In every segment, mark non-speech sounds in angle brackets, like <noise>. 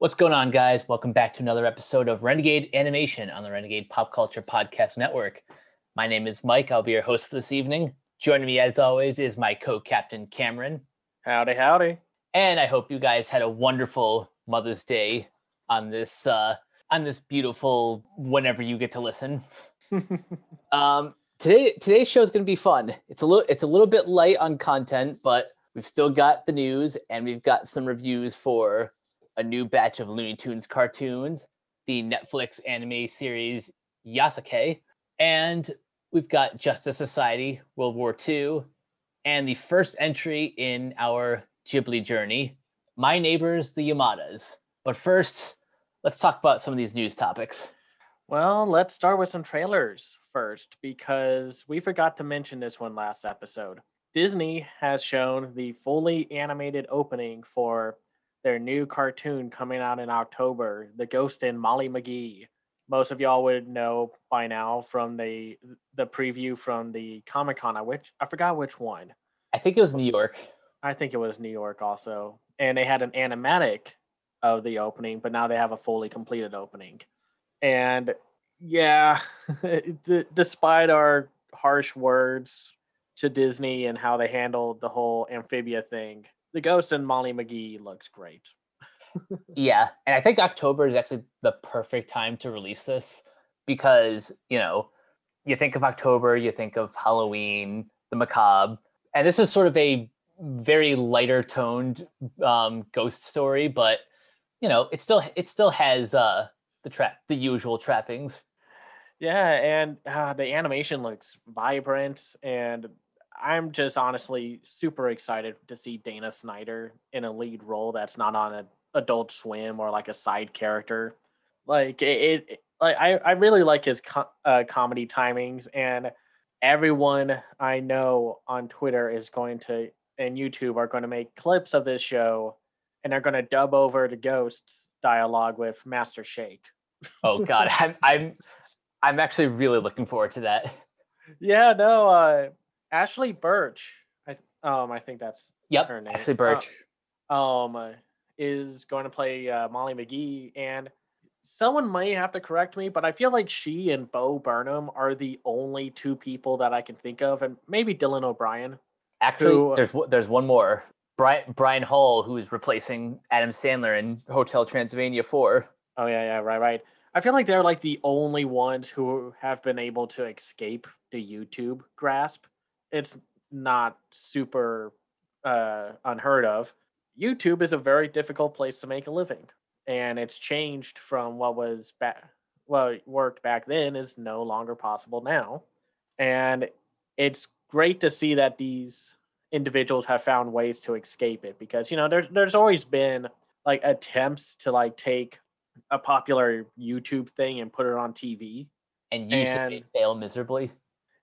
What's going on, guys? Welcome back to another episode of Renegade Animation on the Renegade Pop Culture Podcast Network. My name is Mike. I'll be your host for this evening. Joining me, as always, is my co captain, Cameron. Howdy, howdy. And I hope you guys had a wonderful Mother's Day on this uh, on this beautiful whenever you get to listen. <laughs> um, today today's show is going to be fun. It's a little it's a little bit light on content, but we've still got the news and we've got some reviews for a new batch of Looney Tunes cartoons, the Netflix anime series Yasuke, and we've got Justice Society World War II, and the first entry in our Ghibli journey, My Neighbors the Yamadas. But first, let's talk about some of these news topics. Well, let's start with some trailers first because we forgot to mention this one last episode. Disney has shown the fully animated opening for their new cartoon coming out in October, The Ghost and Molly McGee. Most of y'all would know by now from the the preview from the Comic Con, I which I forgot which one. I think it was New York. I think it was New York also. And they had an animatic of the opening, but now they have a fully completed opening. And yeah, <laughs> d- despite our harsh words to Disney and how they handled the whole amphibia thing, the Ghost and Molly McGee looks great. <laughs> yeah, and I think October is actually the perfect time to release this because you know you think of October, you think of Halloween, the macabre, and this is sort of a very lighter toned um, ghost story, but you know it still it still has uh, the trap the usual trappings. Yeah, and uh, the animation looks vibrant and I'm just honestly super excited to see Dana Snyder in a lead role that's not on an Adult Swim or like a side character. Like it, it like I, I really like his co- uh, comedy timings, and everyone I know on Twitter is going to and YouTube are going to make clips of this show, and they're going to dub over the ghosts dialogue with Master Shake. Oh God, <laughs> I'm I'm I'm actually really looking forward to that. Yeah, no, uh, Ashly Burch, I um I think that's yep, her name. Ashly Burch. Uh, um, is going to play uh, Molly McGee, and someone may have to correct me, but I feel like she and Bo Burnham are the only two people that I can think of, and maybe Dylan O'Brien. Actually, who, there's there's one more. Brian Brian Hull, who's replacing Adam Sandler in Hotel Transylvania Four. Oh yeah, yeah, right, right. I feel like they're like the only ones who have been able to escape the YouTube grasp it's not super uh, unheard of. YouTube is a very difficult place to make a living, and it's changed from what was back, well, worked back then is no longer possible now, and it's great to see that these individuals have found ways to escape it because you know there's there's always been like attempts to like take a popular YouTube thing and put it on TV and usually and, fail miserably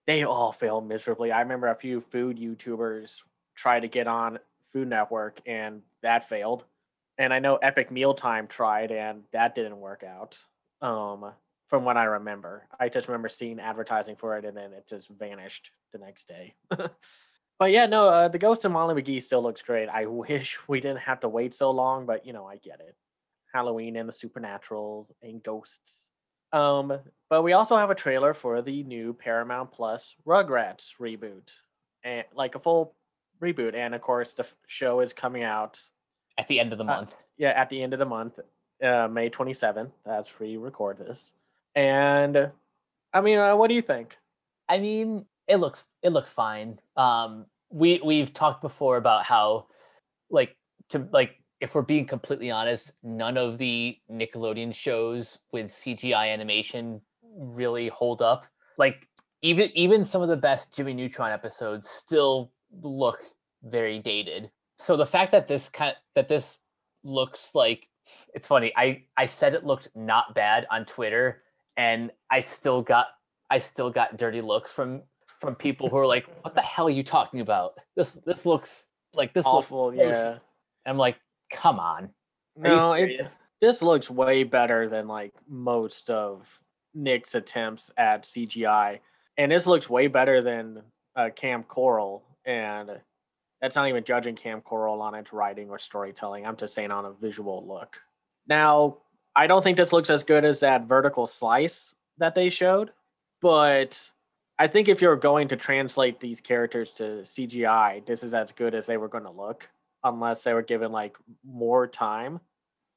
they all fail miserably. I remember a few food YouTubers tried to get on Food Network and that failed. And I know Epic Mealtime tried and that didn't work out. Um, from what I remember, I just remember seeing advertising for it and then it just vanished the next day. <laughs> but yeah, no, uh, the Ghost of Molly McGee still looks great. I <laughs> wish we didn't have to wait so long, but you know, I get it. Halloween and the supernatural and ghosts. Um, but we also have a trailer for the new Paramount Plus Rugrats reboot, and like a full reboot. And of course, the show is coming out at the end of the month. Uh, yeah, at the end of the month, uh, May twenty seventh. That's we record this. And I mean, uh, what do you think? I mean, it looks it looks fine. Um, we we've talked before about how, like, to like if we're being completely honest, none of the Nickelodeon shows with CGI animation really hold up. Like even even some of the best Jimmy Neutron episodes still look very dated. So the fact that this kind that this looks like it's funny. I I said it looked not bad on Twitter and I still got I still got dirty looks from from people who are like, "What the hell are you talking about? This this looks like this awful." Looks yeah, I'm like, come on. no, it, this looks way better than like most of Nick's attempts at CGI, and this looks way better than uh, Kamp Koral, and that's not even judging Kamp Koral on its writing or storytelling. I'm just saying on a visual look. Now, I don't think this looks as good as that vertical slice that they showed, but I think if you're going to translate these characters to CGI, this is as good as they were going to look, unless they were given like more time.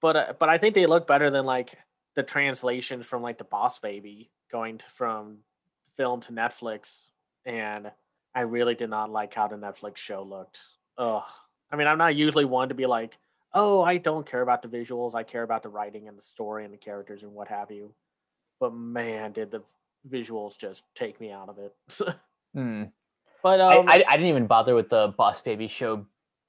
But uh, but I think they look better than like the translations from like the Boss Baby going to, from film to Netflix, and I really did not like how the Netflix show looked. Ugh. I mean, I'm not usually one to be like, oh, I don't care about the visuals. I care about the writing and the story and the characters and what have you. But man, did the visuals just take me out of it. <laughs> Hmm. but I, um, I, I didn't even bother with the Boss Baby show,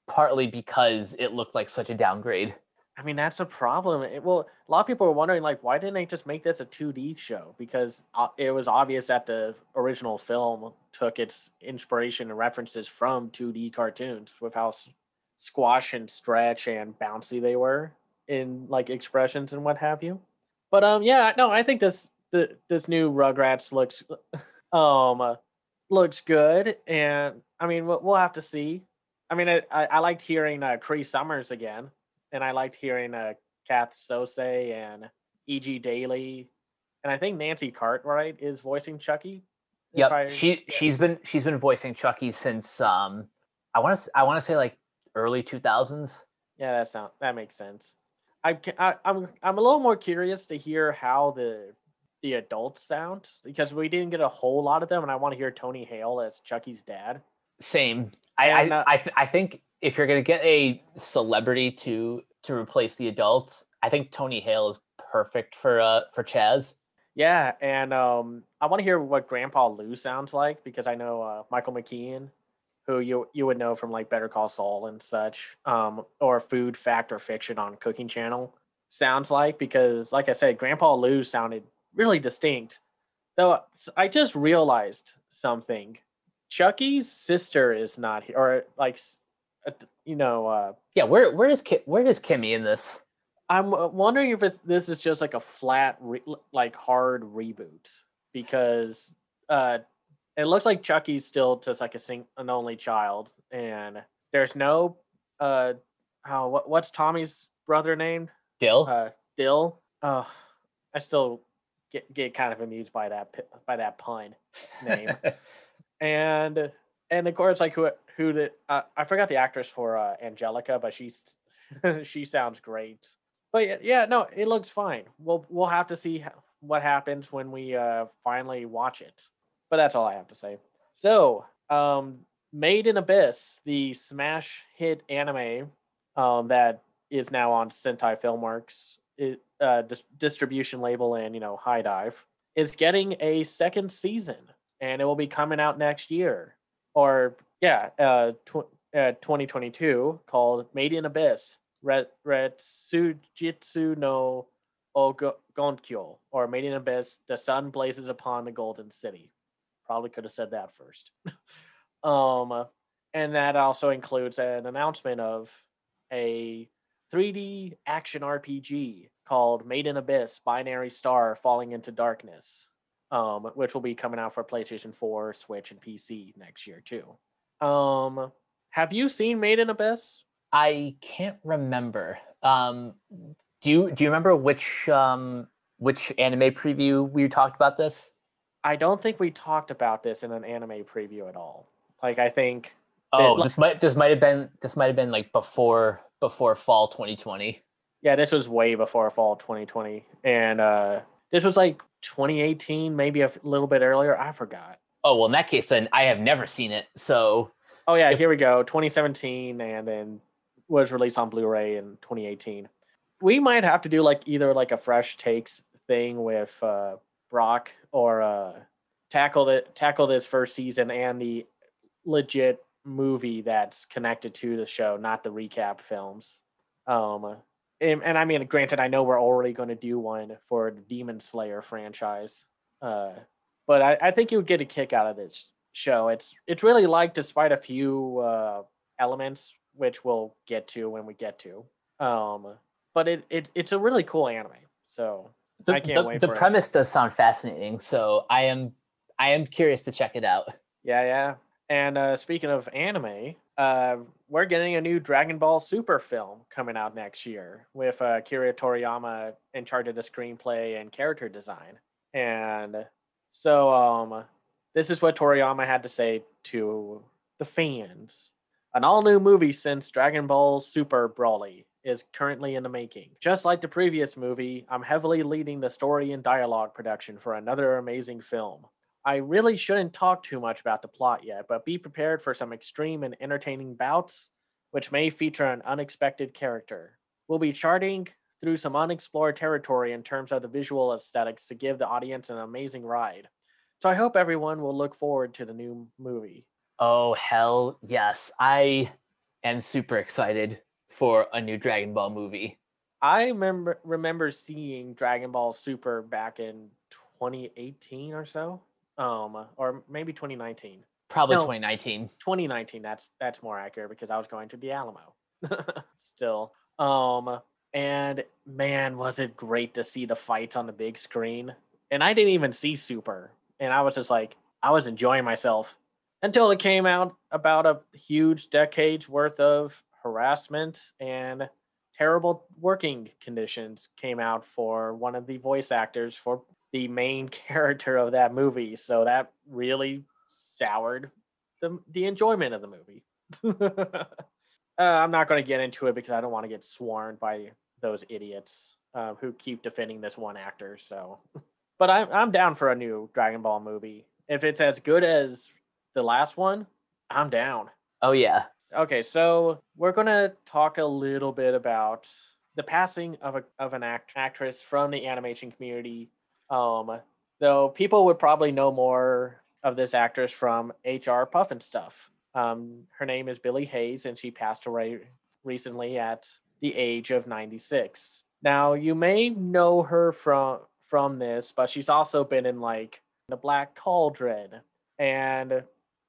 partly because it looked like such a downgrade. I mean, that's a problem. It, well, a lot of people are wondering, like, why didn't they just make this a 2D show? Because uh, it was obvious that the original film took its inspiration and references from 2D cartoons with how squash and stretch and bouncy they were in like expressions and what have you. But um, yeah, no, I think this the this new Rugrats looks <laughs> um looks good, and I mean, we'll, we'll have to see. I mean, I, I, liked hearing uh, Cree Summers again and I liked hearing uh, Kath Soucie and E.G. Daily, and I think Nancy Cartwright is voicing Chuckie. I- Yep, she yeah. she's been she's been voicing Chuckie since um I want to I want to say like early 2000s. Yeah, that sound that makes sense. I, I I'm I'm a little more curious to hear how the the adults sound because we didn't get a whole lot of them, and I want to hear Tony Hale as Chuckie's dad. Same. I I I, th- I think if you're gonna get a celebrity to to replace the adults, I think Tony Hale is perfect for uh for Chas. Yeah, and um, I want to hear what Grandpa Lou sounds like because I know uh, Michael McKean, who you you would know from like Better Call Saul and such, um, or Food Fact or Fiction on Cooking Channel, sounds like because, like I said, Grandpa Lou sounded really distinct. Though I just realized something, Chuckie's sister is not here, or like, uh, you know, uh, Yeah, where where does Ki- where Kimi in this? I'm uh, wondering if it's this is just like a flat, re- like hard reboot because uh, it looks like Chuckie's still just like a sing an only child, and there's no uh, how what, what's Tommy's brother named? Dill. Uh, Dill. Uh, I still get get kind of amused by that by that pun name <laughs> and and of course like who who the uh, I forgot the actress for uh, Angelica, but she's <laughs> she sounds great. But yeah, yeah, no, it looks fine. We'll we'll have to see what happens when we uh, finally watch it. But that's all I have to say. So, um, Made in Abyss, the smash hit anime um, that is now on Sentai Filmworks, it, uh, dis- distribution label, and you know HIDIVE, is getting a second season, and it will be coming out next year, or yeah, uh, tw- uh 2022, called Made in Abyss, Red red sujitsu no Ogo- Gonkyo, or Made in Abyss, The Sun Blazes Upon the Golden City. Probably could have said that first. <laughs> um, and that also includes an announcement of a 3D action RPG called Made in Abyss Binary Star Falling into Darkness, um, which will be coming out for PlayStation 4, Switch, and PC next year, too. Um, have you seen Made in Abyss? I can't remember. Um, do you do you remember which um which anime preview we talked about this? I don't think we talked about this in an anime preview at all. Like, I think Oh, this might this might have been this might have been like before before fall 2020. Yeah, this was way before fall 2020. And uh this was like 2018, maybe a little bit earlier. I forgot. Oh well, in that case, then I have never seen it. So Oh yeah, If- here we go. 2017 and then was released on Blu-ray in 2018. We might have to do like either like a fresh takes thing with uh Brock or uh tackle that tackle this first season and the legit movie that's connected to the show, not the recap films. Um and, and I mean granted I know we're already going to do one for the Demon Slayer franchise. Uh but I, I think you would get a kick out of this show. It's it's really like, despite a few uh, elements, which we'll get to when we get to. Um, but it, it it's a really cool anime. So the, I can't the, wait the for it. premise does sound fascinating. So I am I am curious to check it out. yeah, yeah. And uh, speaking of anime, uh, we're getting a new Dragon Ball Super film coming out next year with uh, Kira Toriyama in charge of the screenplay and character design. And so, um, this is what Toriyama had to say to the fans. An all new movie since Dragon Ball Super Broly is currently in the making. Just like the previous movie, I'm heavily leading the story and dialogue production for another amazing film. I really shouldn't talk too much about the plot yet, but be prepared for some extreme and entertaining bouts, which may feature an unexpected character. We'll be charting through some unexplored territory in terms of the visual aesthetics to give the audience an amazing ride. So I hope everyone will look forward to the new movie. Oh, hell yes. I am super excited for a new Dragon Ball movie. I remember remember seeing Dragon Ball Super back in 2018 or so, um, or maybe 2019. Probably No. 2019. 2019. That's that's more accurate because I was going to the Alamo. <laughs> Still, um, and man, was it great to see the fights on the big screen. And I didn't even see Super, and I was just like, I was enjoying myself until it came out about a huge decades worth of harassment and terrible working conditions came out for one of the voice actors for the main <laughs> character of that movie. So that really soured the the enjoyment of the movie. <laughs> uh, I'm not going to get into it because I don't want to get sworn by those idiots uh, who keep defending this one actor. So, <laughs> but I'm I'm down for a new Dragon Ball movie. If it's as good as the last one, I'm down. Oh, yeah. Okay, so we're gonna talk a little bit about the passing of a of an act, actress from the animation community. Um, though people would probably know more of this actress from HR Pufnstuf. Um, her name is Billie Hayes, and she passed away recently at the age of 96. Now, you may know her from from this, but she's also been in like The Black Cauldron, and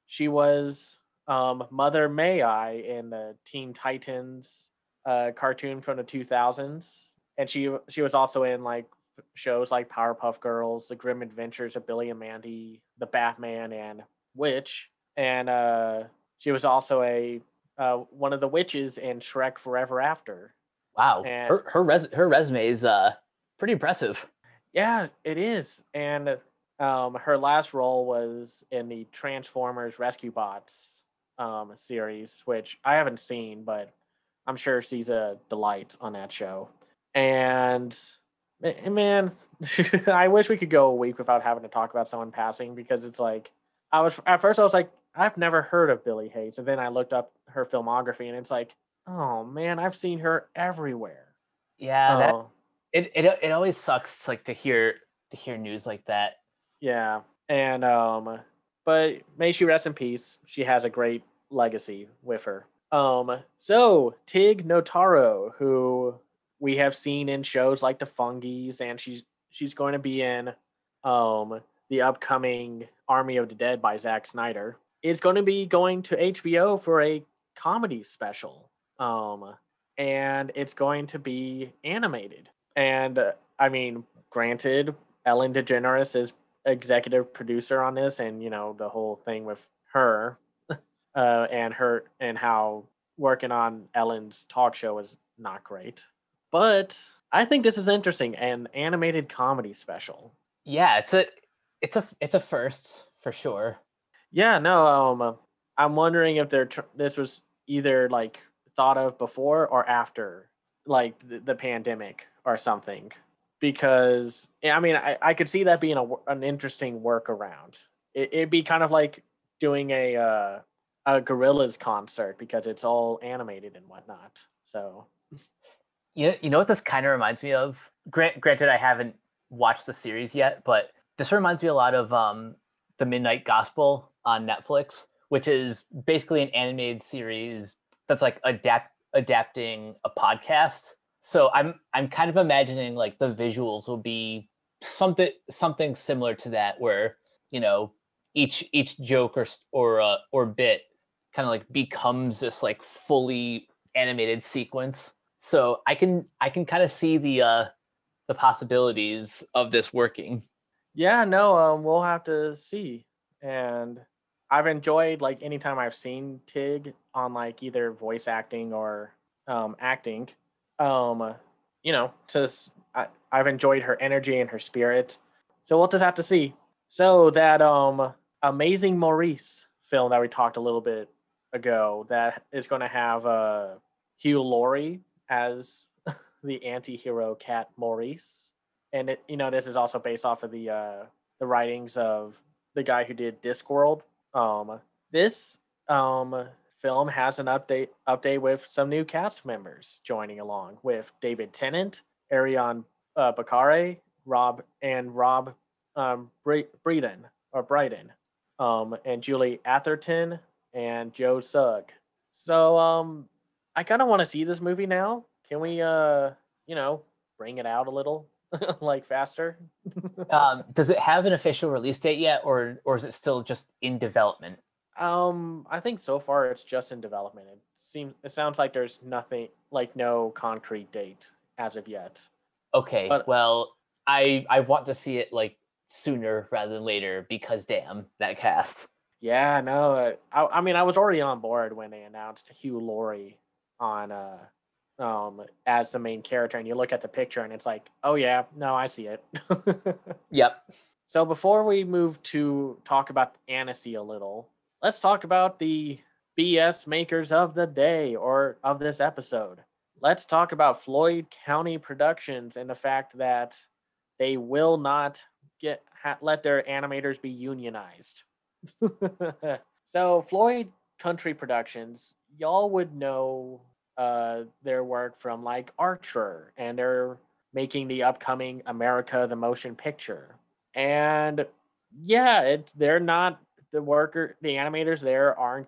she was um, Mother May I in the Teen Titans uh, cartoon from the 2000s, and she she was also in like shows like Powerpuff Girls, The Grim Adventures of Billy and Mandy, The Batman, and Witch, and uh, she was also a uh, one of the witches in Shrek Forever After. Wow. And- her her, res- her resume is uh, pretty impressive. Yeah, it is. And um, her last role was in the Transformers Rescue Bots um, series, which I haven't seen, but I'm sure she's a delight on that show. And man, <laughs> I wish we could go a week without having to talk about someone passing because it's like I was at first I was like I've never heard of Billie Hayes, and then I looked up her filmography, and it's like, oh man, I've seen her everywhere. Yeah, that, Oh. it, it it always sucks like to hear to hear news like that. Yeah, and um, but may she rest in peace. She has a great legacy with her. Um, so Tig Notaro, who we have seen in shows like The Fungies, and she's she's going to be in um the upcoming Army of the Dead by Zack Snyder, is going to be going to HBO for a comedy special. Um, and it's going to be animated. And uh, I mean, granted, Ellen DeGeneres is executive producer on this, and you know the whole thing with her, <laughs> uh, and her and how working on Ellen's talk show is not great. But I think this is interesting, an animated comedy special. Yeah, it's a it's a it's a first for sure. Yeah, no, um, I'm wondering if they're tr- this was either like thought of before or after, like the, the pandemic or something. Because I mean, I, I could see that being a, an interesting workaround. It, it'd be kind of like doing a uh, a Gorillaz concert because it's all animated and whatnot. So <laughs> You know, you know what this kind of reminds me of? Grant, granted, I haven't watched the series yet, but this reminds me a lot of um, the Midnight Gospel on Netflix, which is basically an animated series that's like adapt adapting a podcast. So I'm I'm kind of imagining like the visuals will be something something similar to that, where you know each each joke or or uh, or bit kind of like becomes this like fully animated sequence so i can i can kind of see the uh the possibilities of this working yeah, no, um, we'll have to see. And I've enjoyed like anytime I've seen Tig on like either voice acting or um, acting. Um, you know, just I, I've enjoyed her energy and her spirit. So we'll just have to see. So that um amazing Maurice film that we talked a little bit ago that is going to have uh Hugh Laurie as <laughs> the anti-hero cat Maurice. And it, you know, this is also based off of the uh the writings of the guy who did Discworld. Um this um film has an update update with some new cast members joining along with David Tennant, Ariyon uh, Bakare, Rob and Rob um, Bre- Breeden or Brighton, um, and Julie Atherton and Joe Sugg. So um, I kind of want to see this movie now. Can we, uh, you know, bring it out a little, <laughs> like faster? <laughs> um, does it have an official release date yet, or or is it still just in development? Um, I think so far it's just in development. It seems it sounds like there's nothing like no concrete date as of yet. Okay, But- well, I I want to see it like sooner rather than later because damn that cast. Yeah, no, uh, I, I mean, I was already on board when they announced Hugh Laurie on uh, um, as the main character, and you look at the picture, and it's like, oh yeah, no, I see it. <laughs> Yep. so before we move to talk about Annecy a little, let's talk about the BS makers of the day or of this episode. Let's talk about Floyd County Productions and the fact that they will not get ha- let their animators be unionized. <laughs> so Floyd County Productions, y'all would know uh, their work from like Archer, and they're making the upcoming America the Motion Picture. And yeah, it they're not the worker the animators there aren't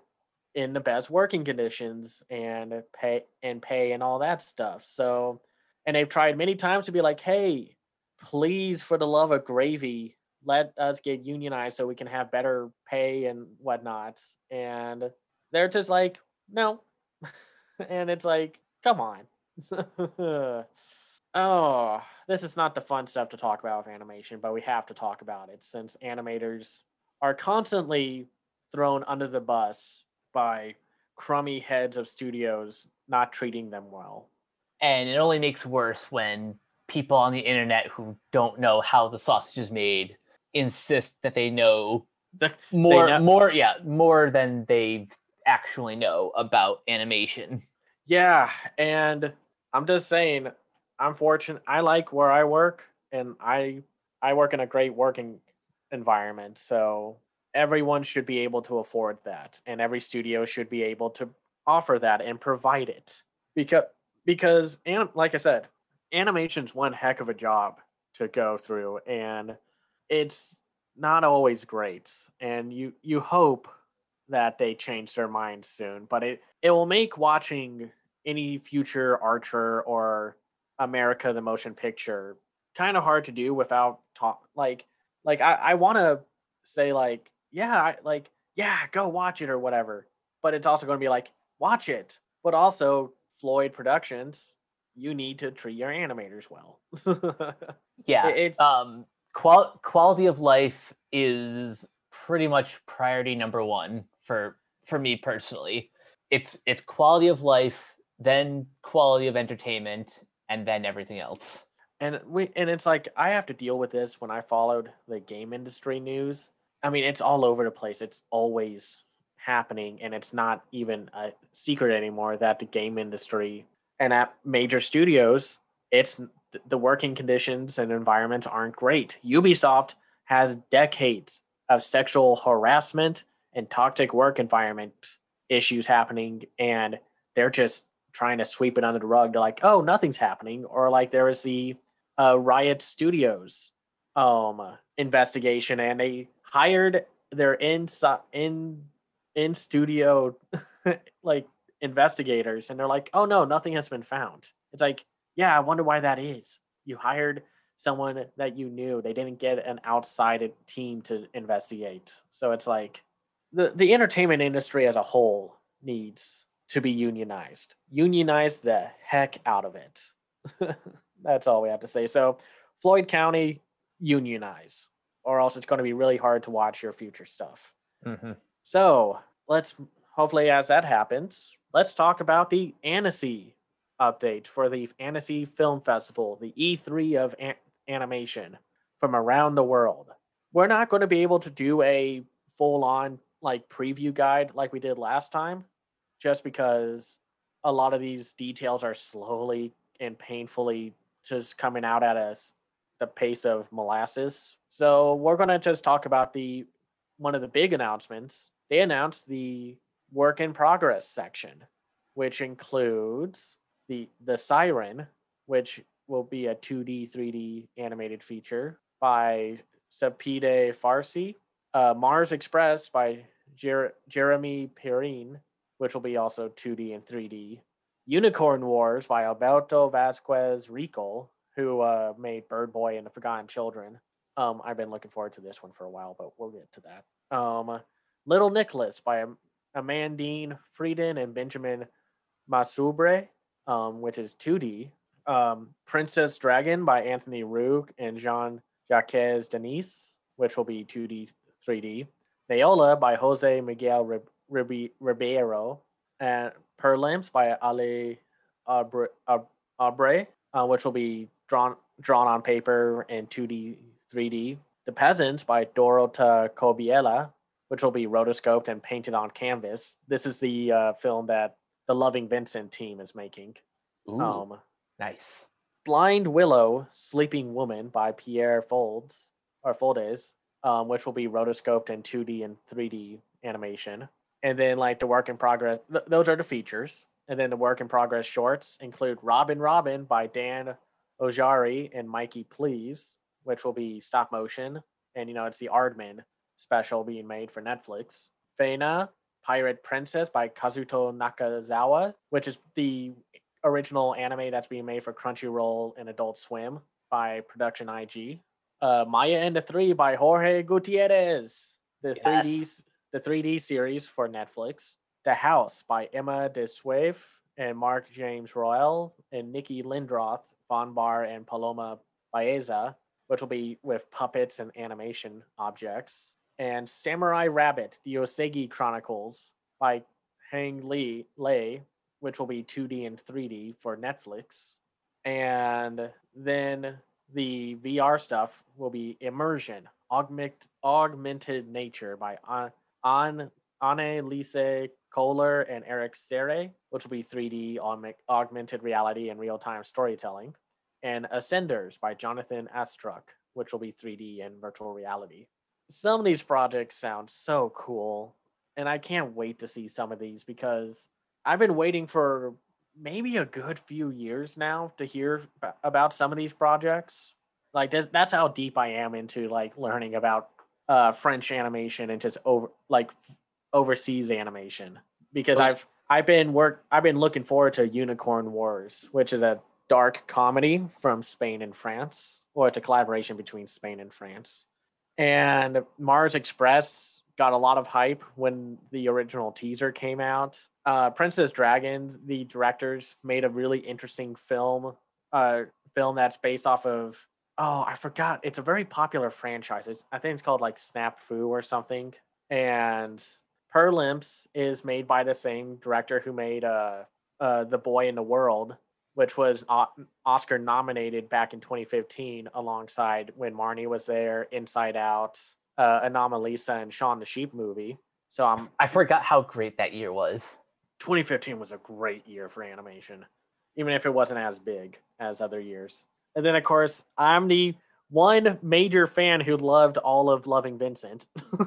in the best working conditions and pay and pay and all that stuff. So and they've tried many times to be like, hey, please for the love of gravy, let us get unionized so we can have better pay and whatnot. And they're just like, no. <laughs> and it's like, come on. <laughs> oh, this is not the fun stuff to talk about with animation, but we have to talk about it since animators are constantly thrown under the bus by crummy heads of studios not treating them well. And it only makes worse when people on the internet who don't know how the sausage is made insist that they know The- more know- more yeah, more than they actually know about animation. Yeah, and I'm just saying, I'm fortunate. I like where I work, and I I work in a great working environment. So everyone should be able to afford that, and every studio should be able to offer that and provide it. Because because and like I said, animation's one heck of a job to go through, and it's not always great. And you you hope that they change their minds soon, but it it will make watching any future Archer or America the Motion Picture kind of hard to do without talk like like I I want to say like yeah I, like yeah go watch it or whatever, but it's also going to be like watch it, but also Floyd Productions you need to treat your animators well. <laughs> Yeah. It- it's- um qual- quality of life is pretty much priority number 1 for for me personally. It's it's quality of life, then quality of entertainment, and then everything else. and we and it's like I have to deal with this when I followed the game industry news. I mean, it's all over the place. It's always happening, and it's not even a secret anymore that the game industry and at major studios, it's the working conditions and environments aren't great. Ubisoft has decades of sexual harassment and toxic work environment issues happening, and they're just trying to sweep it under the rug. They're like, "Oh, nothing's happening," or like there was the uh, Riot Studios um investigation, and they hired their in in in studio <laughs> like investigators, and they're like, "Oh no, nothing has been found." It's like, yeah, I wonder why that is. You hired someone that you knew; they didn't get an outside team to investigate. So it's like the the entertainment industry as a whole needs to be unionized. Unionize the heck out of it. <laughs> That's all we have to say. So, Floyd County, unionize, or else it's going to be really hard to watch your future stuff. hmm So let's hopefully, as that happens, let's talk about the Annecy update for the Annecy Film Festival, the E3 of an- animation from around the world. We're not going to be able to do a full on like preview guide like we did last time, just because a lot of these details are slowly and painfully just coming out at us the pace of molasses. So we're to just talk about the one of the big announcements. They announced the work in progress section, which includes the the Siren, which will be a 2D 3D animated feature by Sepideh Farsi, uh, Mars Express by Jer- Jeremy Périn, which will be also 2D and 3D. Unicorn Wars by Alberto Vasquez Rico, who uh, made Bird Boy and the Forgotten Children. Um, I've been looking forward to this one for a while, but we'll get to that. Um, Little Nicholas by Amandine Fredon and Benjamin Massoubre, um, which is 2D. Um, Princess Dragon by Anthony Roux and Jean Jacques Denis, which will be 2D, 3D. Nayola by Jose Miguel Ribeiro, and Perlimps by Ali Abre, Abre uh, which will be drawn drawn on paper in 2D, 3D. The Peasants by Dorota Kobiela, which will be rotoscoped and painted on canvas. This is the uh, film that the Loving Vincent team is making. Ooh, um, nice. Blind Willow, Sleeping Woman by Pierre Folds or Foldes, um, which will be rotoscoped in 2D and 3D animation. And then like the work in progress, th- those are the features. And then the work in progress shorts include Robin Robin by Dan Ojari and Mikey Please, which will be stop motion. And you know, it's the Aardman special being made for Netflix. Fena, Pirate Princess by Kazuto Nakazawa, which is the original anime that's being made for Crunchyroll and Adult Swim by Production IG. Uh, Maya and the Three by Jorge Gutierrez, the yes. 3D the 3D series for Netflix. The House by Emma de Swaef and Mark James Roels and Niki Lindroth, Von Bahr and Paloma Baeza, which will be with puppets and animation objects and Samurai Rabbit: The Usagi Chronicles by Hang Lee Lei, which will be 2D and 3D for Netflix. And then the VR stuff will be Immersion: Augment, Augmented Nature by An Anne Lise Kohler and Eric Serre, which will be 3D augmented reality and real time storytelling. And Ascenders by Jonathan Astruck, which will be 3D and virtual reality some of these projects sound so cool and i can't wait to see some of these because i've been waiting for maybe a good few years now to hear about some of these projects. Like that's how deep i am into like learning about uh french animation and just over like overseas animation. Because i've i've been work i've been looking forward to unicorn wars which is a dark comedy from spain and france or it's a collaboration between spain and france. And Mars Express got a lot of hype when the original teaser came out. Uh, Princess Dragon, the directors made a really interesting film, uh, film that's based off of oh I forgot. It's a very popular franchise. It's, I think it's called like Snap Fu or something. And Perlimps is made by the same director who made uh, uh, The Boy in the World, which was Oscar nominated back in 2015 alongside when Marnie was there, Inside Out, uh, Anomalisa, and Shaun the Sheep movie. So I'm I forgot how great that year was. 2015 was a great year for animation, even if it wasn't as big as other years. And then of course I'm the one major fan who loved all of Loving Vincent. <laughs>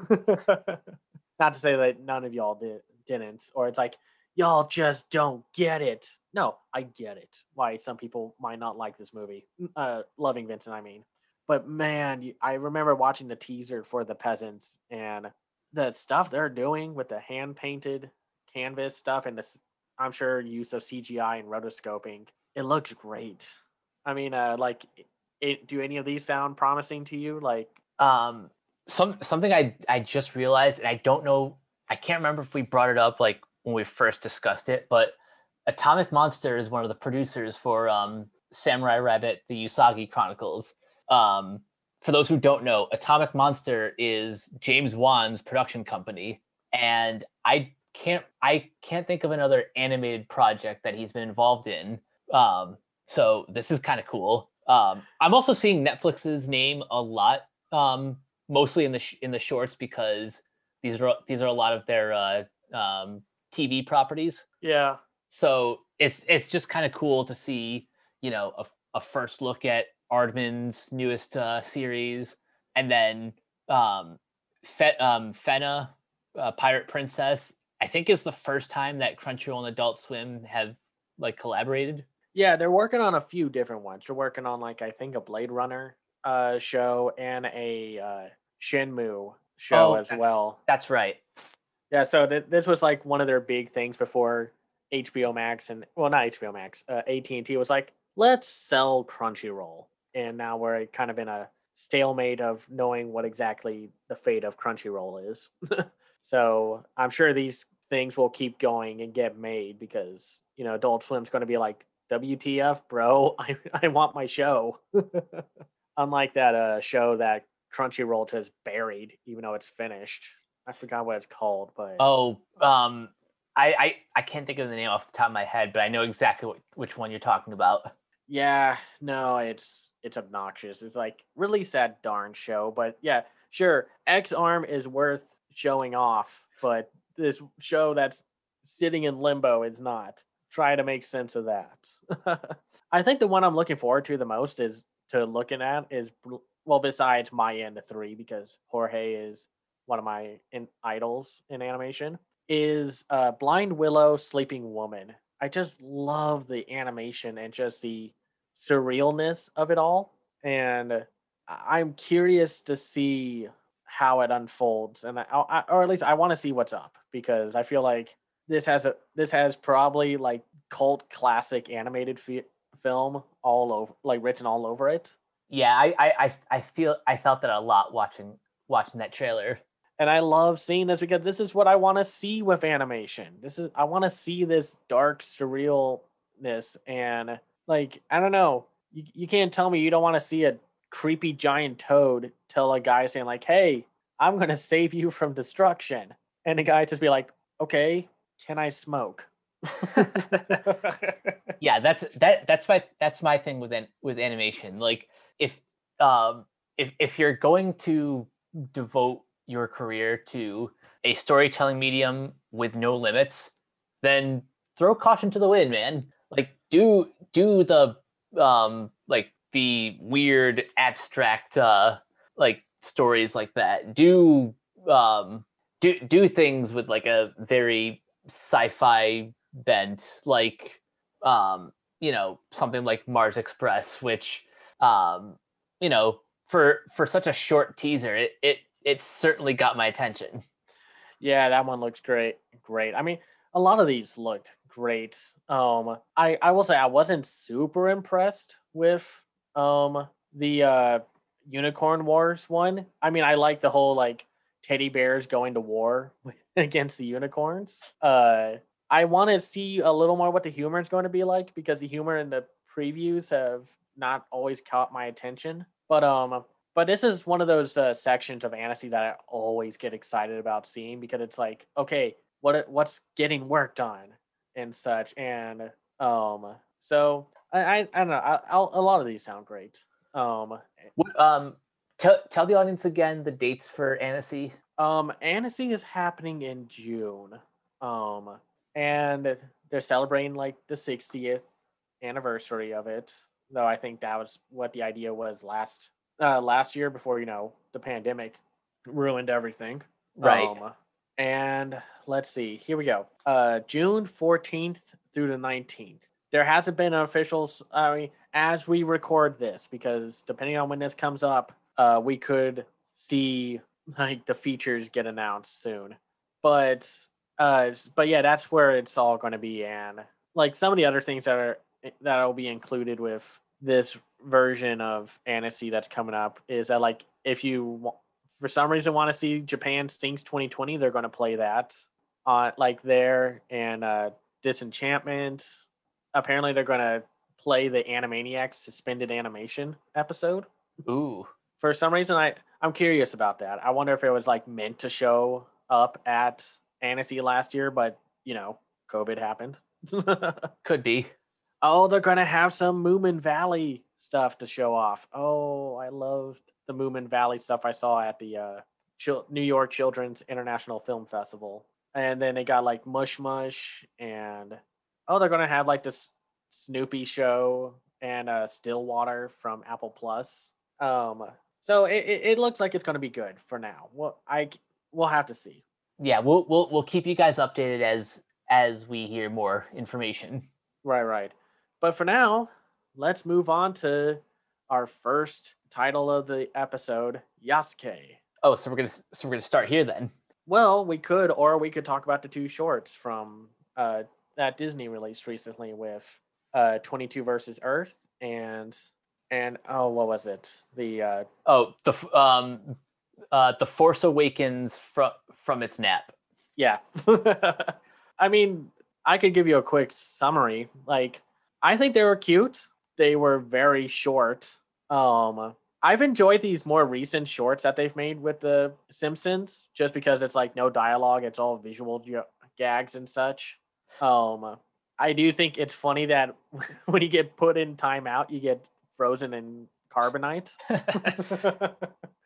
Not to say that none of y'all did didn't, or it's like y'all just don't get it. No, I get it. Why some people might not like this movie. Uh, Loving Vincent, I mean. But man, I remember watching the teaser for The Peasants and the stuff they're doing with the hand painted canvas stuff and this, I'm sure, use of CGI and rotoscoping. It looks great. I mean, uh, like, it, do any of these sound promising to you? Like, um, some something I I just realized, and I don't know, I can't remember if we brought it up like when we first discussed it, but Atomic Monster is one of the producers for um, Samurai Rabbit: The Usagi Chronicles. Um, for those who don't know, Atomic Monster is James Wan's production company, and I can't I can't think of another animated project that he's been involved in. Um, so this is kind of cool. Um, I'm also seeing Netflix's name a lot, um, mostly in the sh- in the shorts because these are these are a lot of their uh, um, TV properties. Yeah. So it's it's just kind of cool to see, you know, a, a first look at Aardman's newest uh, series, and then um, Fe- um, Fena, uh, Pirate Princess. I think is the first time that Crunchyroll and Adult Swim have like collaborated. Yeah, they're working on a few different ones. They're working on like I think a Blade Runner uh show and a uh Shenmue show Oh, as that's- well. That's right. Yeah, so th- this was like one of their big things before HBO Max and well, not HBO Max, uh, AT and T was like, let's sell Crunchyroll, and now we're kind of in a stalemate of knowing what exactly the fate of Crunchyroll is. <laughs> so I'm sure these things will keep going and get made because you know Adult Swim's going to be like, WTF, bro? <laughs> I I want my show. <laughs> Unlike that uh show that Crunchyroll has buried, even though it's finished. I forgot what it's called, but Oh, um, I, I I can't think of the name off the top of my head, but I know exactly what, which one you're talking about. Yeah, no, it's it's obnoxious. It's like release that darn show, but yeah, sure, Ex-Arm is worth showing off, but this show that's sitting in limbo is not. Try to make sense of that. <laughs> I think the one I'm looking forward to the most is to looking at is well, besides my end three because Jorge is one of my in, idols in animation is uh, Blind Willow Sleeping Woman. I just love the animation and just the surrealness of it all. And I'm curious to see how it unfolds. And I, or at least I want to see what's up because I feel like this has a this has probably like cult classic animated fi- film all over like written all over it. Yeah, I I I feel I felt that a lot watching watching that trailer. And I love seeing this because this is what I want to see with animation. This is I want to see this dark surrealness and like I don't know. You you can't tell me you don't want to see a creepy giant toad tell a guy saying like, "Hey, I'm going <laughs> to save you from destruction." And the guy just be like, "Okay, can I smoke?" <laughs> <laughs> Yeah, that's that that's my that's my thing with an, with animation. Like if um if if you're going to devote your career to a storytelling medium with no limits, then throw caution to the wind, man. Like do do the um like the weird abstract uh like stories like that. Do um do do things with like a very sci-fi bent like um you know something like Mars Express which um you know for for such a short teaser it it it certainly got my attention. Yeah, that one looks great. Great. I mean, a lot of these looked great. Um, I I will say I wasn't super impressed with um the uh Unicorn Wars one. I mean, I like the whole like teddy bears going to war <laughs> against the unicorns. Uh, I want to see a little more what the humor is going to be like because the humor in the previews have not always caught my attention. But um, but this is one of those uh, sections of Annecy that I always get excited about seeing because it's like, okay, what what's getting worked on and such, and um, so I I, I don't know. I, a lot of these sound great. Um, Um tell tell the audience again the dates for Annecy. um, Annecy is happening in June. Um, and they're celebrating like the 60th anniversary of it. Though I think that was what the idea was last uh last year before, you know, the pandemic ruined everything. Right. Um, and let's see, here we go. Uh June 14th through the 19th. There hasn't been an official I mean, as we record this, because depending on when this comes up, uh we could see like the features get announced soon. But uh but yeah, that's where it's all gonna be and like some of the other things that are that'll be included with this version of Annecy that's coming up is that like if you for some reason want to see Japan Sinks 2020, they're going to play that on like there and uh Disenchantment. Apparently, they're going to play the Animaniacs suspended animation episode. Ooh. For some reason, I I'm curious about that. I wonder if it was like meant to show up at Annecy last year, but you know, COVID happened. <laughs> Could be. Oh, they're gonna have some Moomin Valley stuff to show off. Oh, I loved the Moomin Valley stuff I saw at the uh, Chil- New York Children's International Film Festival. And then they got like Mush Mush and oh, they're gonna have like this Snoopy show and uh, Stillwater from Apple Plus. Um, so it, it, it looks like it's gonna be good for now. Well, I we'll have to see. Yeah, we'll we'll we'll keep you guys updated as as we hear more information. Right, right. But for now, let's move on to our first title of the episode, Yasuke. Oh, so we're gonna so we're gonna start here then. Well, we could, or we could talk about the two shorts from uh, that Disney released recently with uh, 22 versus Earth and and oh, what was it? The uh, Oh, the um uh the Force Awakens from from its nap. yeah. <laughs> I mean, I could give you a quick summary. Like, I think they were cute. They were very short. Um, I've enjoyed these more recent shorts that they've made with the Simpsons, just because it's like no dialogue, it's all visual ge- gags and such. Um, I do think it's funny that <laughs> when you get put in timeout, you get frozen in carbonite. <laughs>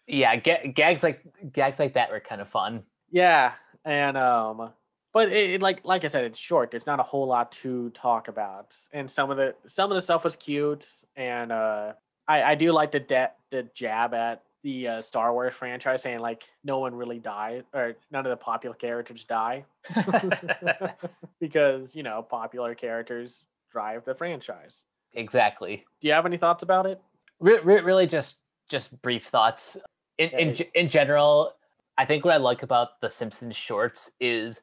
Yeah, ga- gags like gags like that were kind of fun. yeah, and um, but it, it like like I said, it's short. There's not a whole lot to talk about, and some of the some of the stuff was cute, and uh, I I do like the de- the jab at the uh, Star Wars franchise, saying like no one really died or none of the popular characters die, <laughs> because you know popular characters drive the franchise. exactly. Do you have any thoughts about it? Re- re- really just just brief thoughts. In in in general, I think what I like about the Simpsons shorts is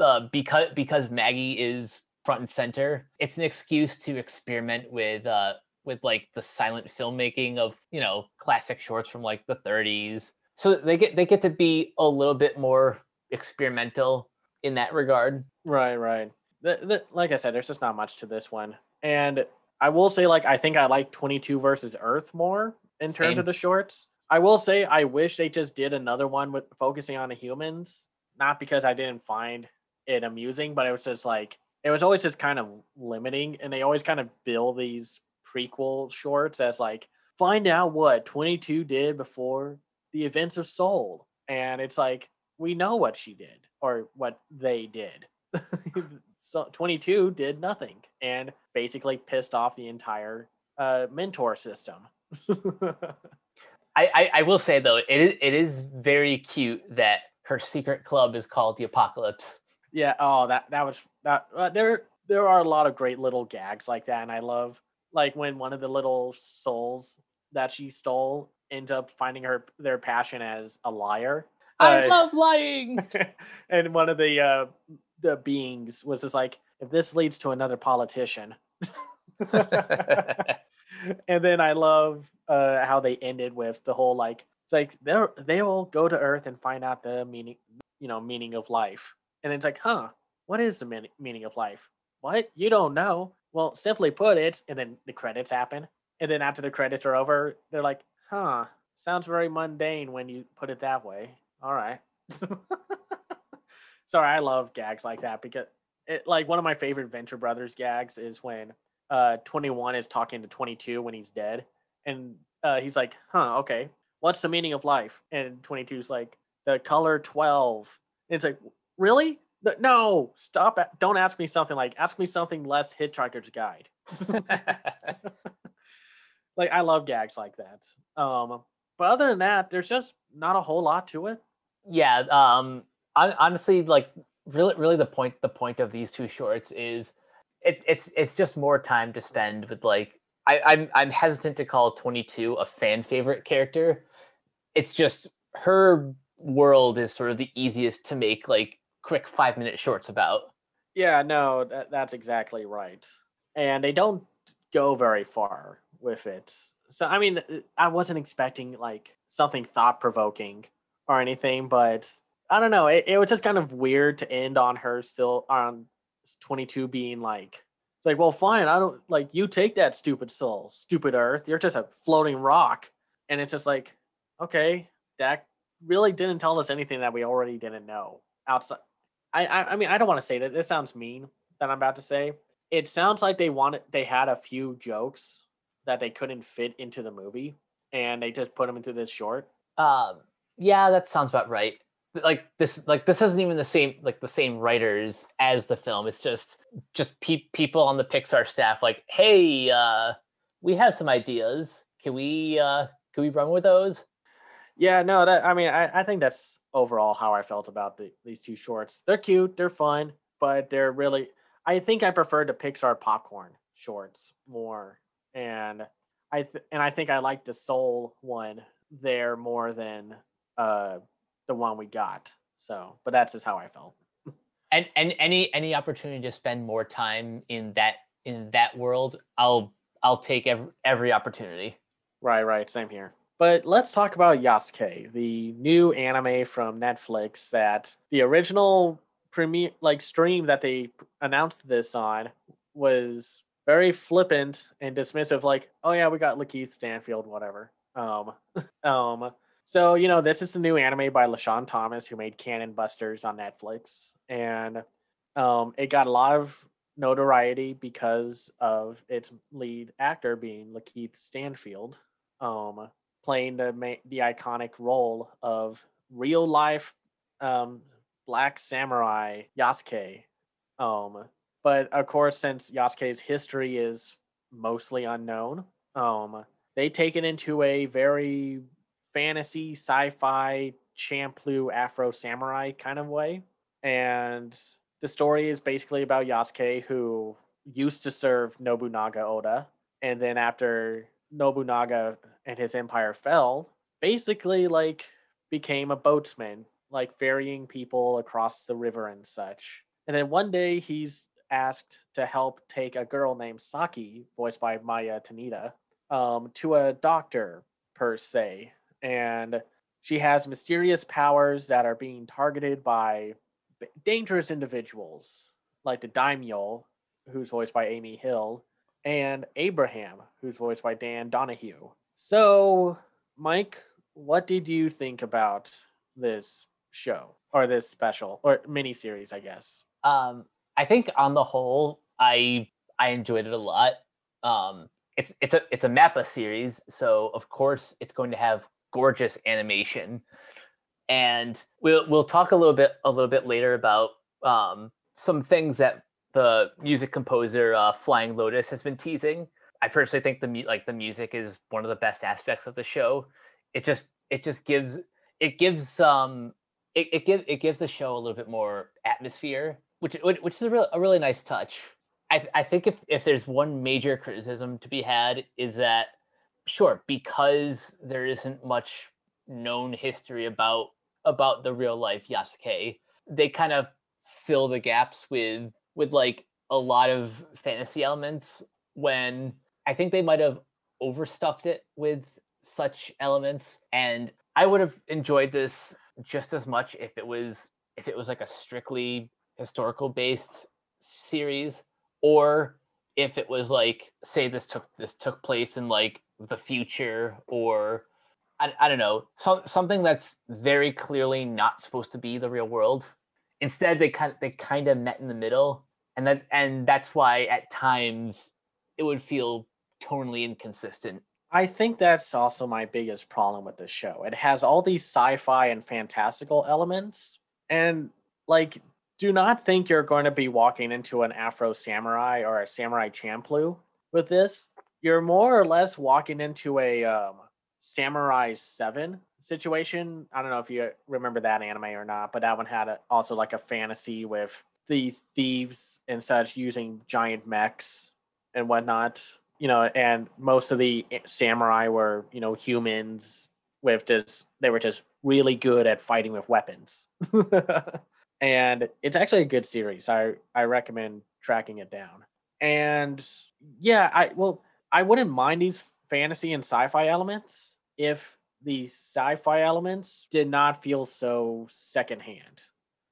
uh, because because Maggie is front and center. It's an excuse to experiment with uh with like the silent filmmaking of you know classic shorts from like the 30s. So they get they get to be a little bit more experimental in that regard. Right, right. The, the, like I said, there's just not much to this one. And I will say, like, I think I like 22 versus Earth more in terms of the shorts. I will say, I wish they just did another one with focusing on the humans. Not because I didn't find it amusing, but it was just like, it was always just kind of limiting. And they always kind of bill these prequel shorts as like, find out what 22 did before the events of Soul. And it's like, we know what she did or what they did. <laughs> so 22 did nothing and basically pissed off the entire uh, mentor system. <laughs> I, I, I will say though, it is it is very cute that her secret club is called the Apocalypse. yeah. Oh, that that was that. Uh, there there are a lot of great little gags like that, and I love like when one of the little souls that she stole ends up finding her their passion as a liar. I Uh, love lying. <laughs> and one of the uh the beings was just like, if this leads to another politician. <laughs> <laughs> and then I love uh how they ended with the whole like it's like they're they will go to Earth and find out the meaning you know meaning of life. And it's like, huh, what is the mean- meaning of life? What? You don't know? Well, simply put, it's and then the credits happen. And then after the credits are over, they're like, huh, sounds very mundane when you put it that way. All right. <laughs> Sorry, I love gags like that because it like one of my favorite Venture Brothers gags is when uh 21 is talking to 22 when he's dead and uh he's like, "Huh, okay. What's the meaning of life?" And 22 is like, "The color 12." And it's like, "Really? No, stop. Don't ask me something like ask me something less Hitchhiker's Guide." <laughs> like I love gags like that. Um but other than that, there's just not a whole lot to it. yeah um hon- honestly like really really the point the point of these two shorts is it, it's it's just more time to spend with like I, I'm I'm hesitant to call 22 a fan favorite character. It's just her world is sort of the easiest to make like quick five minute shorts about. Yeah, no, that, that's exactly right. And they don't go very far with it. So, I mean, I wasn't expecting like something thought provoking or anything, but I don't know. It, it was just kind of weird to end on her still on 22 being like, it's like, well, fine. I don't like you take that stupid soul, stupid earth. You're just a floating rock. And it's just like, okay, that really didn't tell us anything that we already didn't know outside. I I, I mean I don't want to say that. This sounds mean that I'm about to say. It sounds like they wanted they had a few jokes that they couldn't fit into the movie, and they just put them into this short. Um, yeah, that sounds about right. Like this, like this isn't even the same, like the same writers as the film. It's just, just pe- people on the Pixar staff. Like, hey, uh, we have some ideas. Can we, uh, can we run with those? Yeah, no, that I mean, I, I think that's overall how I felt about the, these two shorts. They're cute, they're fun, but they're really. I think I preferred the Pixar popcorn shorts more, and I th- and I think I like the Soul one there more than uh the one we got. So, but that's just how I felt. And and any any opportunity to spend more time in that in that world, I'll I'll take every every opportunity. Right, right, same here. But let's talk about Yasuke, the new anime from Netflix that the original premiere like stream that they announced this on was very flippant and dismissive like, "Oh yeah, we got Lakeith Stanfield whatever." Um <laughs> um so, you know, this is the new anime by LeSean Thomas who made Cannon Busters on Netflix and um it got a lot of notoriety because of its lead actor being Lakeith Stanfield. Um playing the the iconic role of real life um, black samurai Yasuke. Um, but of course, since Yasuke's history is mostly unknown, um, they take it into a very fantasy, sci-fi, Champloo Afro samurai kind of way, and the story is basically about Yasuke who used to serve Nobunaga Oda, and then after Nobunaga and his empire fell, basically like became a boatsman, like ferrying people across the river and such. And then one day he's asked to help take a girl named Saki, voiced by Maya Tanida, um, to a doctor per se. And she has mysterious powers that are being targeted by dangerous individuals, like the daimyo, who's voiced by Amy Hill, and Abraham, who's voiced by Dan Donohue. So, Mike, what did you think about this show or this special or mini series? I guess. Um, I think on the whole, I I enjoyed it a lot. Um, it's it's a it's a Mappa series, so of course it's going to have gorgeous animation, and we'll we'll talk a little bit a little bit later about um, some things that the music composer uh, Flying Lotus has been teasing. I personally think the like the music is one of the best aspects of the show. It just it just gives it gives um it, it gives it gives the show a little bit more atmosphere, which which is a, real, a really nice touch. I I think if if there's one major criticism to be had is that sure because there isn't much known history about about the real life Yasuke, they kind of fill the gaps with with like a lot of fantasy elements when I think they might have overstuffed it with such elements and I would have enjoyed this just as much if it was if it was like a strictly historical based series or if it was like say this took this took place in like the future or I, I don't know some, something that's very clearly not supposed to be the real world. Instead they kind of they kind of met in the middle and that and that's why at times it would feel tonally inconsistent I think that's also my biggest problem with this show. It has all these sci-fi and fantastical elements and like do not think you're going to be walking into an Afro samurai or a samurai champloo with this. You're more or less walking into a um, Samurai 7 situation. I don't know if you remember that anime or not, but that one had a, also like a fantasy with the thieves and such using giant mechs and whatnot. You know, and most of the samurai were, you know, humans with just they were just really good at fighting with weapons. <laughs> and it's actually a good series. I I recommend tracking it down. And yeah, I well, I wouldn't mind these fantasy and sci-fi elements if the sci-fi elements did not feel so secondhand.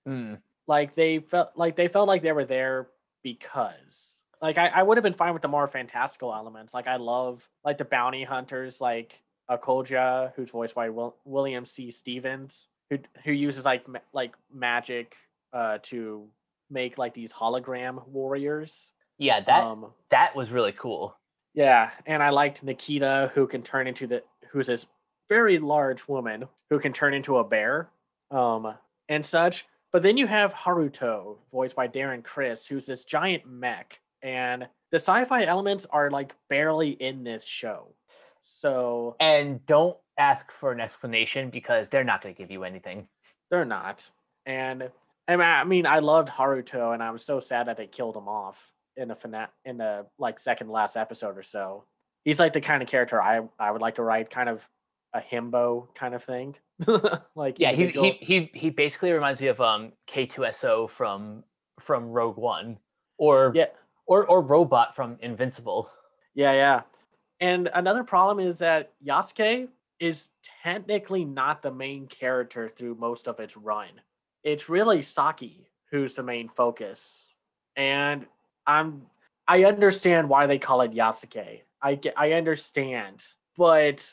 Mm. Like they felt like they felt like they were there because like I, I would have been fine with the more fantastical elements. Like I love like the bounty hunters like Achojah, who's voiced by Will, William C. Stephens, who who uses like ma- like magic uh, to make like these hologram warriors. Yeah, that um, that was really cool. yeah, and I liked Nikita, who can turn into the who's this very large woman who can turn into a bear, um, and such. But then you have Haruto, voiced by Darren Criss, who's this giant mech, and the sci-fi elements are like barely in this show. So And don't ask for an explanation because they're not going to give you anything. they're not. And I mean, I loved Haruto, and I was so sad that they killed him off in the fina- in the like second last episode or so. He's like the kind of character I I would like to write, kind of a himbo kind of thing. <laughs> like Yeah, he, he he he basically reminds me of um K2SO from from Rogue One or yeah, or or Robot from Invincible. yeah, yeah. And another problem is that Yasuke is technically not the main character through most of its run. It's really Saki who's the main focus. And I'm I understand why they call it Yasuke. I I understand, but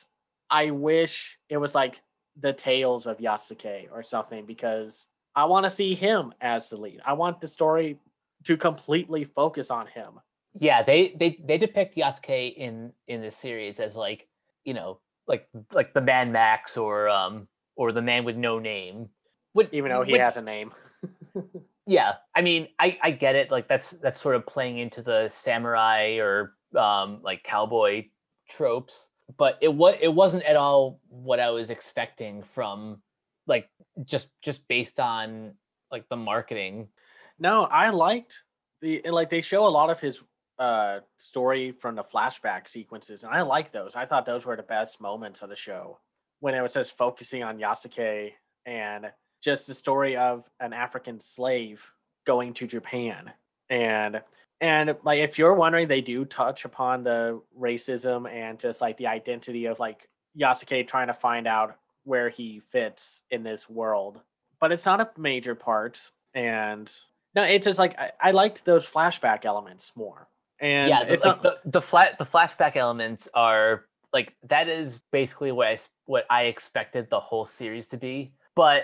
I wish it was like the tales of Yasuke or something because I want to see him as the lead. I want the story to completely focus on him. Yeah, they they they depict Yasuke in in this series as like you know like like the man Max or um or the man with no name. Would, Even though he would- has a name. <laughs> yeah i mean i i get it like that's that's sort of playing into the samurai or um like cowboy tropes but it was it wasn't at all what i was expecting from like just just based on like the marketing No, I liked the like they show a lot of his uh story from the flashback sequences, and I like those. I thought those were the best moments of the show when it was just focusing on Yasuke and just the story of an African slave going to Japan. And and like if you're wondering, they do touch upon the racism and just like the identity of like Yasuke trying to find out where he fits in this world. But it's not a major part. And no, it's just like I, I liked those flashback elements more. And yeah it's like, not, the, the flat the flashback elements are like that is basically what I what i expected the whole series to be but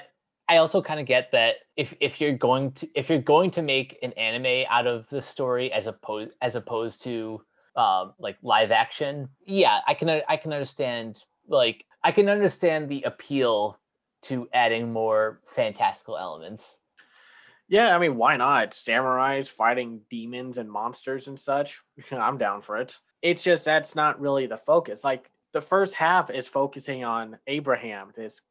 i also kind of get that if if you're going to if you're going to make an anime out of the story as opposed as opposed to um like live action yeah i can i can understand like i can understand the appeal to adding more fantastical elements yeah, I mean, why not? Samurais fighting demons and monsters and such. <laughs> I'm down for it. It's just that's not really the focus. Like the first half is focusing on Abraham, this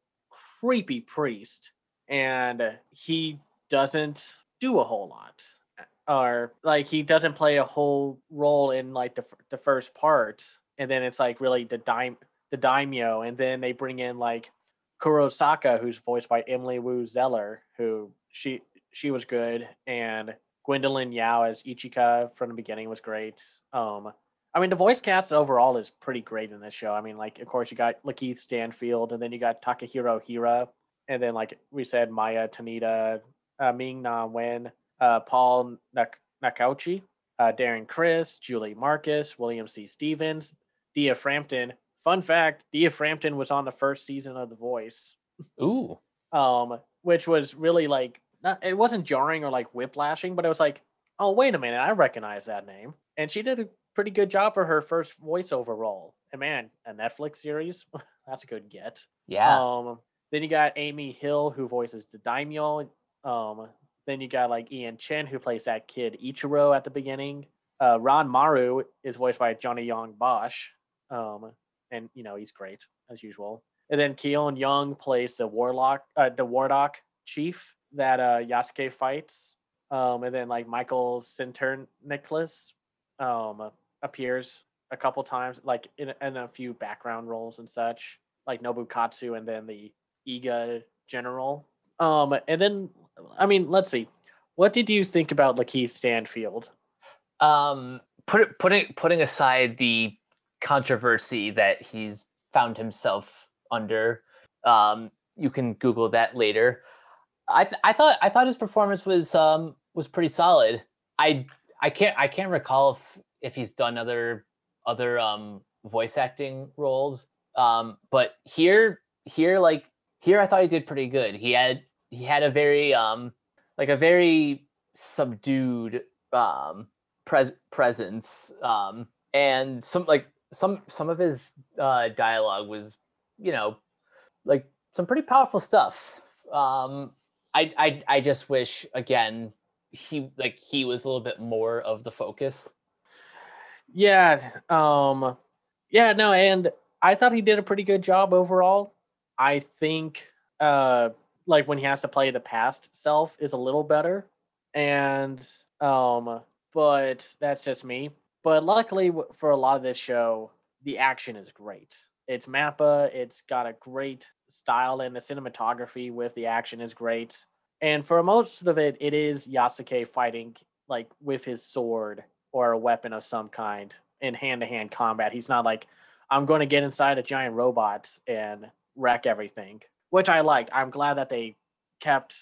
creepy priest, and he doesn't do a whole lot. Or like he doesn't play a whole role in like the, the first part, and then it's like really the dime the daimyo, and then they bring in like Kurosaka, who's voiced by Emily Woo Zeller, who she she was good, and Gwendoline Yeo as Ichika from the beginning was great. Um, I mean, the voice cast overall is pretty great in this show. I mean, like of course you got Lakeith Stanfield, and then you got Takahiro Hira, and then like we said, Maya Tanida, uh, Ming Na Wen, uh, Paul Nak- Nakauchi, uh, Darren Criss, Julie Marcus, William C. Stephens, Dia Frampton. Fun fact: Dia Frampton was on the first season of The Voice ooh um, which was really like not, it wasn't jarring or like whiplashing, but it was like, oh wait a minute, I recognize that name, and she did a pretty good job for her first voiceover role. And man, a Netflix series, <laughs> that's a good get. yeah Um, then you got Amy Hill who voices the daimyo. Um, then you got like Ian Chen who plays that kid Ichiro at the beginning. Uh, Ron Maru is voiced by Johnny Yong Bosch. Um, and you know he's great as usual. And then Keone Young plays the warlock, uh, the Warlock chief that uh, Yasuke fights. Um, and then like Michael Sinter Nicholas um, appears a couple times, like in, in a few background roles and such, like Nobukatsu and then the Iga general. Um, and then I mean, let's see, what did you think about Lakeith Stanfield? um put, putting putting aside the controversy that he's found himself under um you can google that later i th- i thought i thought his performance was um was pretty solid. I i can't i can't recall if if he's done other other um voice acting roles. Um, but here, here, like here, I thought he did pretty good. He had he had a very um like a very subdued um pres- presence um and some like some some of his uh dialogue was you know like some pretty powerful stuff. Um i i i just wish again he like he was a little bit more of the focus Yeah. Um yeah, no, and I thought he did a pretty good job overall. I think uh like when he has to play the past self is a little better. And um but that's just me. But luckily for a lot of this show, the action is great. It's Mappa, it's got a great style and the cinematography with the action is great. And for most of it, it is Yasuke fighting like with his sword or a weapon of some kind in hand to hand combat. He's not like, I'm going to get inside a giant robot and wreck everything, which I liked. I'm glad that they kept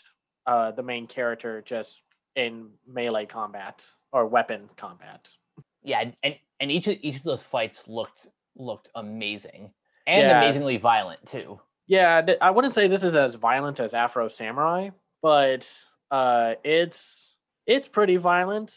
uh, the main character just in melee combat or weapon combat. yeah and and, each of each of those fights looked looked amazing and Yeah. amazingly violent too Yeah, th- I wouldn't say this is as violent as Afro Samurai, but uh, it's it's pretty violent.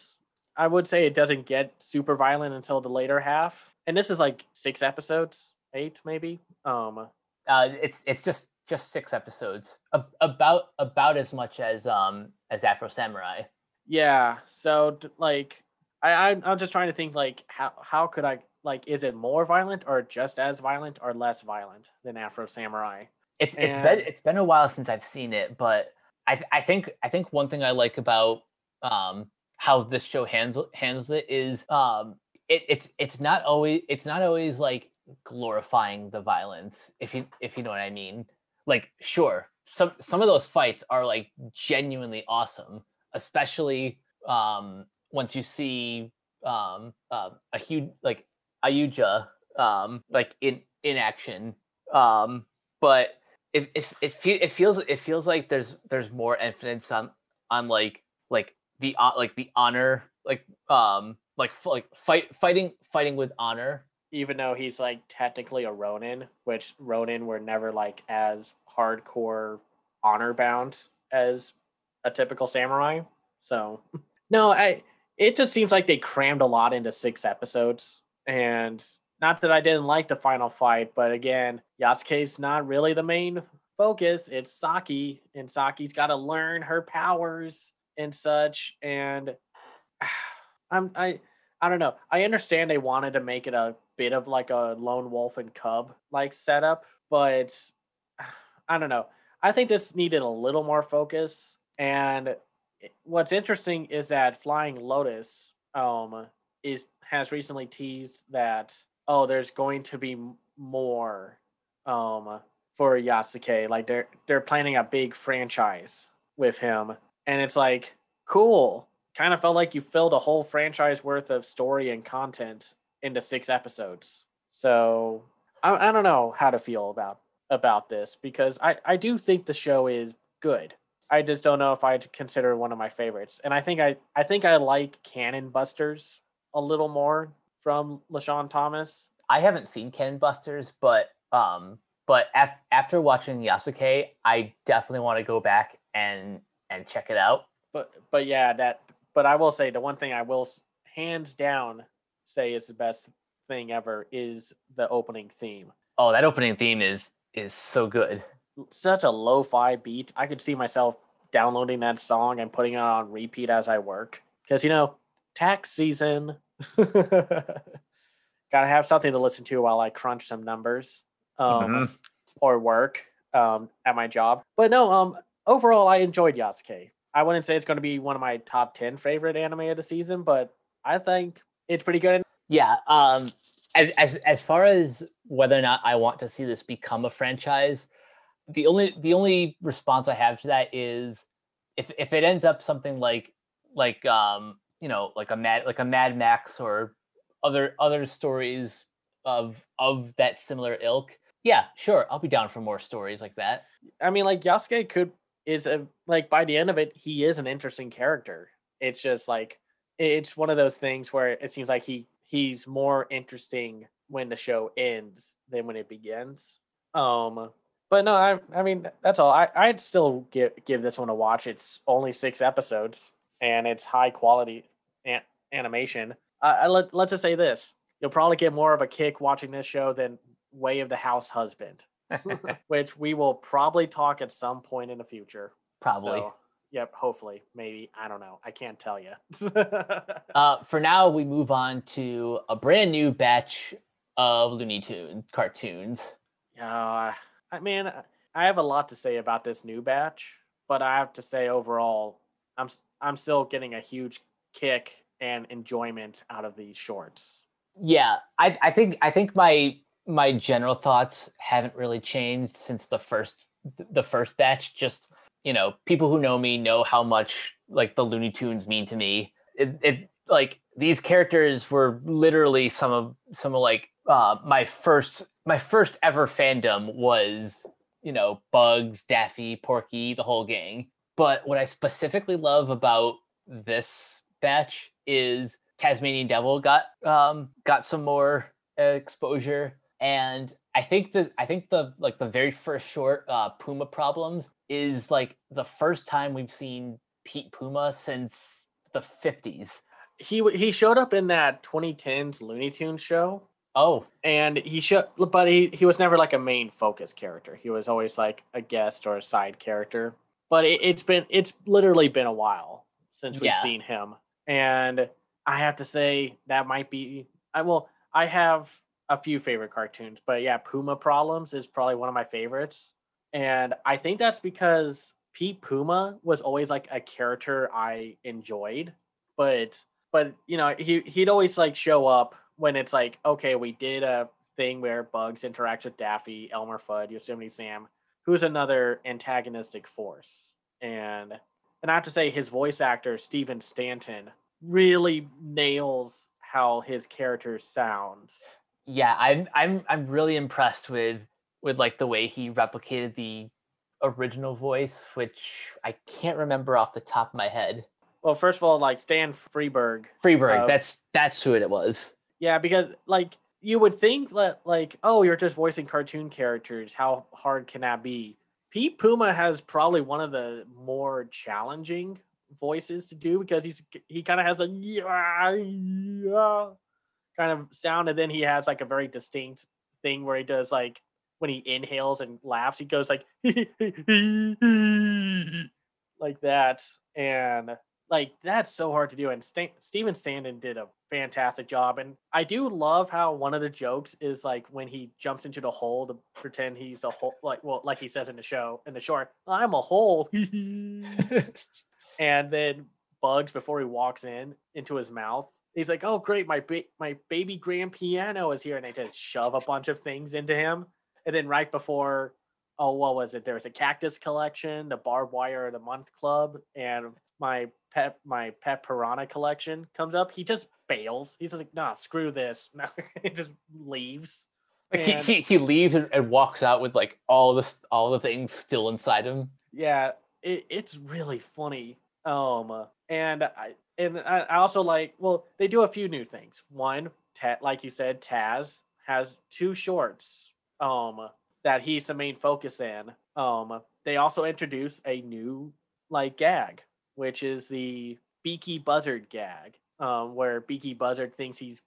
I would say it doesn't get super violent until the later half, and this is like six episodes, eight maybe. Um, uh it's it's just just six episodes a- about about as much as um as afro samurai yeah. So d- like, I I'm, I'm just trying to think like how how could I like is it more violent or just as violent or less violent than Afro Samurai? it's it's been it's been a while since i've seen it but i th- i think i think one thing i like about um how this show handles handles it is um it, it's it's not always it's not always like glorifying the violence if you if you know what i mean like sure some some of those fights are like genuinely awesome especially um once you see um uh, a huge like ayuja um like in in action um but it it it, it feels it feels like there's there's more emphasis on on like like the hon- like the honor like um like like fight fighting fighting with honor even though he's like technically a Ronin, which Ronin were never like as hardcore honor bound as a typical samurai. So <laughs> no, I it just seems like they crammed a lot into six episodes. And not that I didn't like the final fight, but again, Yasuke's not really the main focus. It's Saki, and Saki's gotta learn her powers and such. And <sighs> I'm I I don't know. I understand they wanted to make it a bit of like a lone wolf and cub like setup, but <sighs> I don't know. I think this needed a little more focus. And what's interesting is that Flying Lotus um is has recently teased that oh, there's going to be more um for Yasuke. Like they're they're planning a big franchise with him, and it's like cool. Kind of felt like you filled a whole franchise worth of story and content into six episodes. So I, I don't know how to feel about about this because I I do think the show is good. I just don't know if I'd consider one of my favorites. And I think I I think I like Cannon Busters a little more from LeSean Thomas. I haven't seen Cannon Busters, but um, but af- after watching Yasuke, I definitely want to go back and and check it out. But but yeah, that but I will say the one thing I will hands down say is the best thing ever is the opening theme. Oh, that opening theme is is so good. Such a lo-fi beat. I could see myself downloading that song and putting it on repeat as I work. Because you know, tax season. <laughs> Gotta have something to listen to while I crunch some numbers. Um Mhm. or work um, at my job. But no, um, overall, I enjoyed Yasuke. I wouldn't say it's going to be one of my top 10 favorite anime of the season, but I think it's pretty good. Yeah. Um. As as as far as whether or not I want to see this become a franchise, the only the only response I have to that is if if it ends up something like like um you know like a mad like a Mad Max or other other stories of of that similar ilk. Yeah, sure, I'll be down for more stories like that. I mean, like Yasuke could is a like by the end of it, he is an interesting character. It's just like it's one of those things where it seems like he he's more interesting when the show ends than when it begins. Um, but no, I I mean that's all. I I'd still give give this one a watch. It's only six episodes and it's high quality an- animation. Uh, I let let's just say this: you'll probably get more of a kick watching this show than Way of the House Husband, <laughs> which we will probably talk at some point in the future. Probably. So, yep, hopefully, maybe. I don't know. I can't tell you. <laughs> Uh, for now, we move on to a brand new batch of Looney Tune cartoons. uh, I mean, I- have a lot to say about this new batch, but I have to say overall, I'm I'm still getting a huge kick and enjoyment out of these shorts. Yeah, I, I think I think my my general thoughts haven't really changed since the first the first batch. Just you know, people who know me know how much like the Looney Tunes mean to me. It, it like these characters were literally some of some of like uh, my first my first ever fandom was you know Bugs, Daffy, Porky, the whole gang. But what I specifically love about this batch is Tasmanian Devil got um got some more exposure and I think that I think the like the very first short uh Puma problems is like the first time we've seen Pete Puma since the 50s. He he showed up in that 2010s Looney Tunes show, Oh, and he showed, but he he was never like a main focus character. He was always like a guest or a side character. But it, it's been it's literally been a while since we've Yeah. seen him, and I have to say that might be I will I have a few favorite cartoons, but yeah, Puma Problems is probably one of my favorites, and I think that's because Pete Puma was always like a character I enjoyed, but but you know he he'd always like show up when it's like okay we did a thing where Bugs interacts with Daffy, Elmer Fudd, Yosemite Sam, who's another antagonistic force, and and I have to say his voice actor Stephen Stanton really nails how his character sounds. yeah, I'm I'm I'm really impressed with with like the way he replicated the original voice, which I can't remember off the top of my head. Well, first of all, like Stan Freberg Freberg, Uh, that's that's who it was. Yeah, because like you would think that like, oh, you're just voicing cartoon characters. How hard can that be? Pete Puma has probably one of the more challenging voices to do because he's he kind of has a kind of sound, and then he has like a very distinct thing where he does like when he inhales and laughs, he goes like <laughs> like that, and like that's so hard to do and Sta- steven Stanton did a fantastic job and i do love how one of the jokes is like when he jumps into the hole to pretend he's a hole like well like he says in the show in the short i'm a hole. <laughs> And then bugs before he walks in into his mouth he's like oh great my ba- my baby grand piano is here. And they just shove a bunch of things into him. And then right before oh what was it? There was a cactus collection the barbed wire the month club and my pet my pet piranha collection comes up he just bails. He's like nah screw this. <laughs> No he just leaves. Like, he, And- he he leaves and, and walks out with like all this all the things still inside him. yeah it, it's really funny. Um and i and I, I also like well they do a few new things. One Ta- like you said taz has two shorts um that he's the main focus in. Um they also introduce a new like gag which is the beaky buzzard gag um where beaky buzzard thinks he's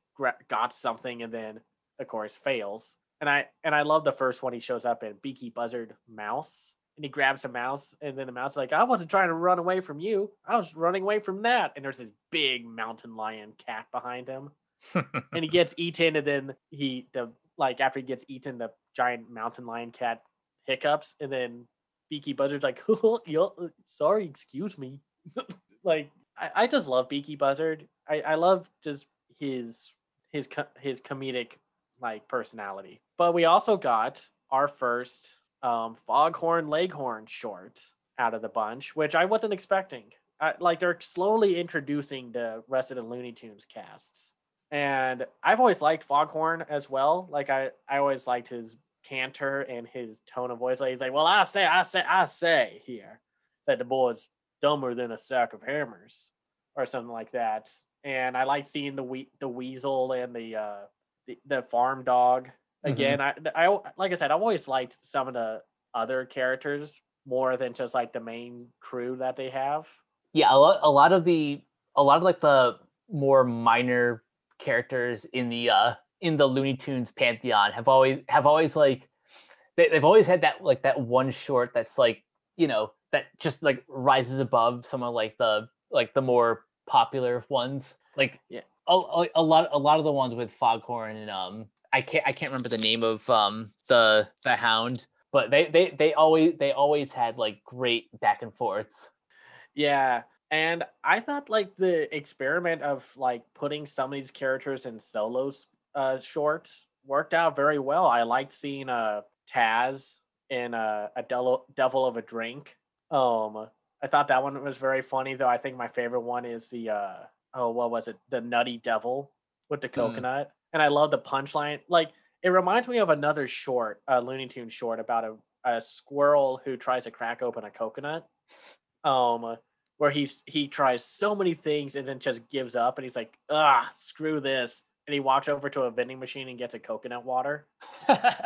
got something and then of course fails. And i and i love the first one he shows up in beaky buzzard mouse and he grabs a mouse and then the mouse is like i wasn't trying to run away from you. I was running away from that. And there's this big mountain lion cat behind him. And he <laughs> gets eaten and then he the like after he gets eaten the giant mountain lion cat hiccups and then beaky buzzard's like <laughs> sorry excuse me <laughs> like I, I just love beaky buzzard i i love just his his his comedic like personality but we also got our first um foghorn leghorn short out of the bunch which i wasn't expecting I, like they're slowly introducing the rest of the looney tunes casts and I've always liked Foghorn as well. Like I, I always liked his canter and his tone of voice. Like he's like, "Well, I say, I say, I say here that the boy's dumber than a sack of hammers," or something like that. And I like seeing the we- the weasel and the uh, the, the farm dog. Mhm. Again, I, I like I said, I've always liked some of the other characters more than just like the main crew that they have. yeah a lot, a lot of the a lot of like the more minor characters in the uh in the looney tunes pantheon have always have always like they, they've always had that like that one short that's like you know that just like rises above some of like the like the more popular ones like Yeah. a, a, lot a lot of the ones with foghorn and um i can't i can't remember the name of um the the hound but they they they always they always had like great back and forths Yeah. And I thought like the experiment of like putting some of these characters in solos uh shorts worked out very well. I liked seeing uh Taz in uh, a devil devil of a drink. Um I thought that one was very funny though. I think my favorite one is the uh oh what was it? The nutty devil with the coconut. And I love the punchline. Like it reminds me of another short, a Looney Tunes short about a, a squirrel who tries to crack open a coconut um where he's he tries so many things and then just gives up and he's like ah screw this and he walks over to a vending machine and gets a coconut water <laughs> <laughs> i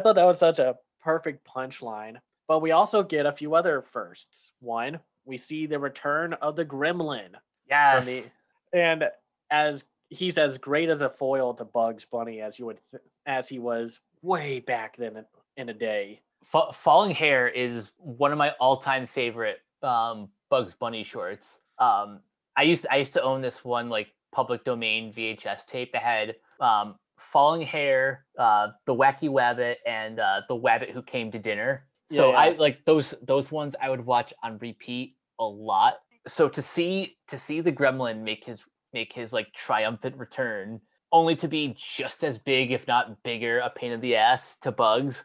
thought that was such a perfect punchline but we also get a few other firsts one we see the return of the gremlin yes the, and as he's as great as a foil to bugs bunny as you would as he was way back then in- a day Fa- Falling Hare is one of my all-time favorite um, Bugs Bunny shorts. Um, I used I used to own this one like public domain VHS tape that had um, Falling Hare, uh, the Wacky Wabbit, and uh, the Wabbit Who Came to Dinner. So Yeah, I like those those ones I would watch on repeat a lot. So to see to see the Gremlin make his make his like triumphant return, only to be just as big, if not bigger, a pain in the ass to Bugs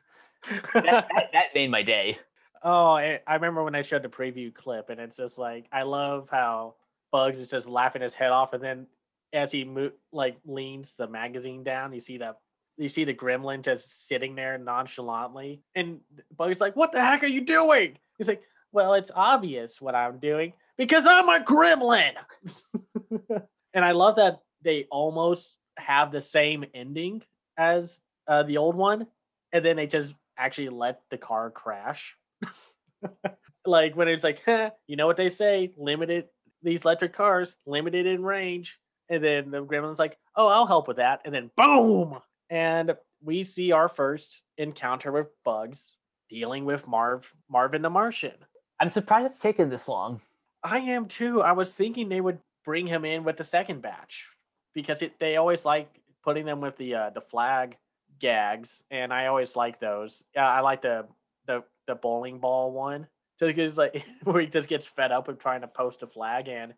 that, <laughs> that, that made my day. Oh, I, I remember when I showed the preview clip, and it's just like I love how Bugs is just laughing his head off, and then as he mo- like leans the magazine down, you see that you see the gremlin just sitting there nonchalantly, and Bugs is like, "What the heck are you doing?" He's like, "Well, it's obvious what I'm doing because I'm a gremlin." <laughs> and I love that they almost have the same ending as uh, the old one, and then they just actually let the car crash. <laughs> like when it's like, huh, you know what they say, limited these electric cars, limited in range. And then the gremlin's like, oh, I'll help with that. And then boom. And we see our first encounter with bugs dealing with Marv Marvin the Martian. I'm surprised it's taken this long. I am too. I was thinking they would bring him in with the second batch because it, they always like putting them with the uh, the flag gags, and I always like those. Yeah, I like the the the bowling ball one. So because like <laughs> where he just gets fed up with trying to post a flag, and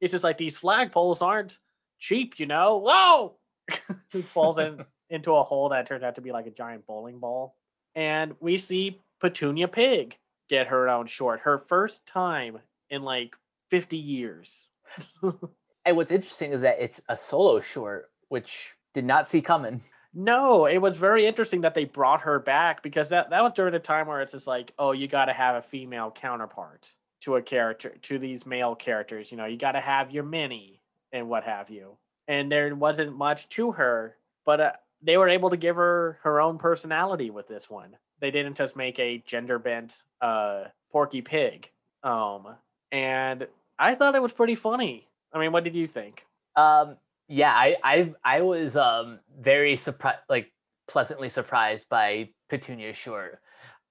it's just like these flag poles aren't cheap, you know. Whoa! <laughs> he falls in <laughs> into a hole that turned out to be like a giant bowling ball, and we see Petunia Pig get her own short, her first time in like 50 years. <laughs> And what's interesting is that it's a solo short, which did not see coming. No, it was very interesting that they brought her back because that, that was during a time where it's just like, oh, you got to have a female counterpart to a character, to these male characters. You know, you got to have your Minnie and what have you. And there wasn't much to her, but uh, they were able to give her her own personality with this one. They didn't just make a gender bent uh, Porky Pig. Um, and I thought it was pretty funny. I mean, what did you think? Um, yeah, I, I, I was um very surprised, like pleasantly surprised by Petunia short.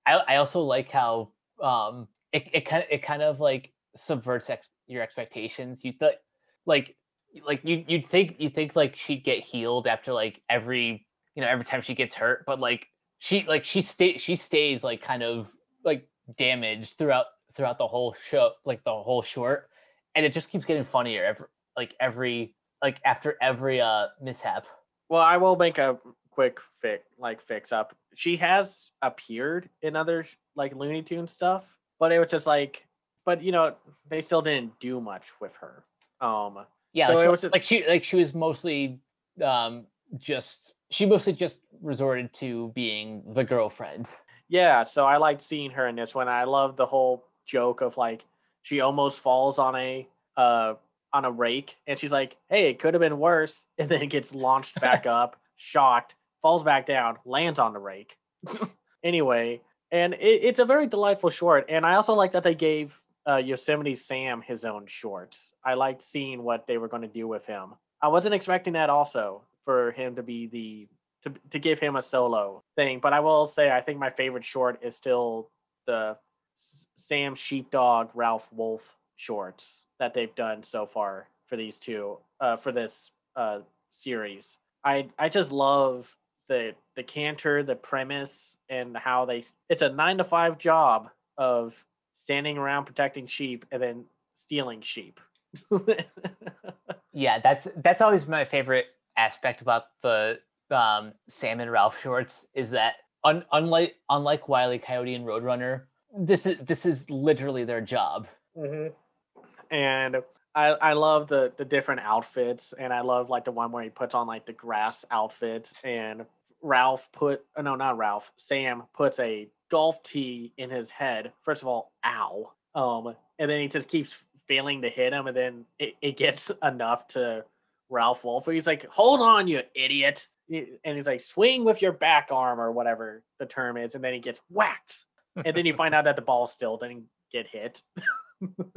I, I also like how um it, it kind of it kind of like subverts ex- your expectations. You thought like like you you'd think you think like she'd get healed after like every you know every time she gets hurt, but like she like she stay she stays like kind of like damaged throughout throughout the whole show, like the whole short, and it just keeps getting funnier every like every like after every uh mishap. Well, I will make a quick fix, like fix up. She has appeared in other like Looney Tune stuff, but it was just like, but you know, they still didn't do much with her. Um, Yeah, So like, was like she like she was mostly um just she mostly just resorted to being the girlfriend. yeah. So I liked seeing her in this one. I love the whole joke of like she almost falls on a uh on a rake, and she's like, "Hey, it could have been worse," <laughs> and then it gets launched back <laughs> up, shocked, falls back down, lands on the rake. <laughs> anyway, and it, it's a very delightful short, and I also like that they gave uh, Yosemite Sam his own shorts. I liked seeing what they were going to do with him. I wasn't expecting that also for him to be the to to give him a solo thing, but I will say I think my favorite short is still the Sam Sheepdog Ralph Wolf shorts that they've done so far for these two uh, for this uh, series. I I just love the the canter, the premise, and how they. It's a nine to five job of standing around protecting sheep and then stealing sheep. <laughs> yeah, that's that's always my favorite aspect about the um, Sam and Ralph shorts is that un- unlike unlike Wiley Coyote and Roadrunner, this is this is literally their job. Mm-hmm. And I I love the the different outfits, and I love like the one where he puts on like the grass outfit, and Ralph put oh, no not Ralph Sam puts a golf tee in his head. First of all, ow. Um, and then he just keeps failing to hit him, and then it, it gets <laughs> enough to Ralph Wolf. He's like, "Hold on, you idiot!" And he's like, "Swing with your back arm or whatever the term is," and then he gets whacked. and then you find out that the ball still didn't get hit. <laughs>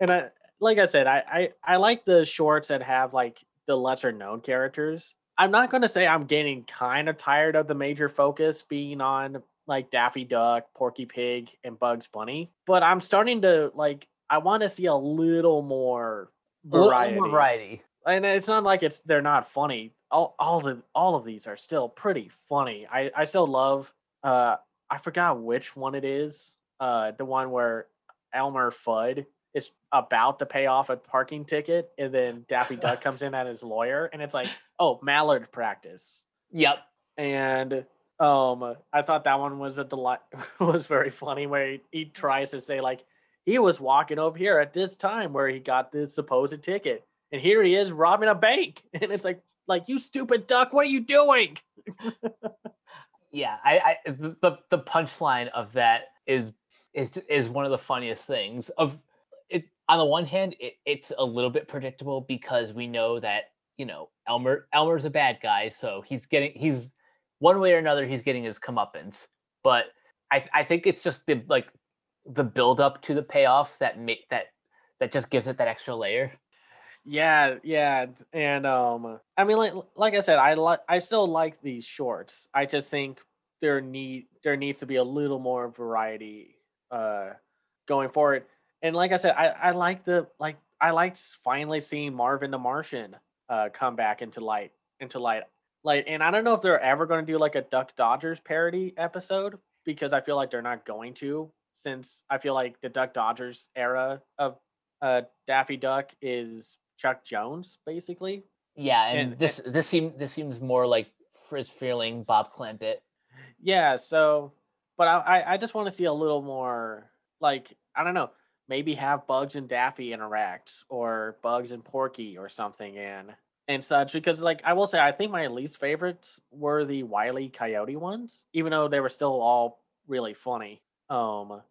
and I, like I said, I, I I like the shorts that have like the lesser known characters. I'm not going to say I'm getting kind of tired of the major focus being on like Daffy Duck, Porky Pig, and Bugs Bunny, but I'm starting to like I want to see a little more variety. Little variety. And it's not like it's they're not funny. All all the all of these are still pretty funny. I I still love uh I forgot which one it is. Uh the one where Elmer Fudd is about to pay off a parking ticket, and then Daffy Duck <laughs> comes in as his lawyer, and it's like, oh, Mallard practice. Yep. And um, I thought that one was a delight. <laughs> was very funny where he, he tries to say like he was walking over here at this time where he got this supposed ticket, and here he is robbing a bank, <laughs> and it's like like you stupid duck, what are you doing? <laughs> yeah, I, I the the punchline of that is is is one of the funniest things of it on the one hand it, it's a little bit predictable because we know that you know elmer elmer's a bad guy so he's getting he's one way or another he's getting his comeuppance. But i i think it's just the like the build up to the payoff that make that that just gives it that extra layer. Yeah yeah and um i mean like like i said i like i still like these shorts. I just think there need there needs to be a little more variety uh going forward. And like I said, I, I like the like I liked finally seeing Marvin the Martian uh come back into light into light. Like and I don't know if they're ever going to do like a Duck Dodgers parody episode because I feel like they're not going to since I feel like the Duck Dodgers era of uh Daffy Duck is Chuck Jones basically. Yeah, and, and this and, this seems this seems more like Friz Freleng, Bob Clampett. Yeah, so but I I just want to see a little more like I don't know maybe have Bugs and Daffy interact or Bugs and Porky or something and and such because like I will say I think my least favorites were the Wiley Coyote ones even though they were still all really funny. Um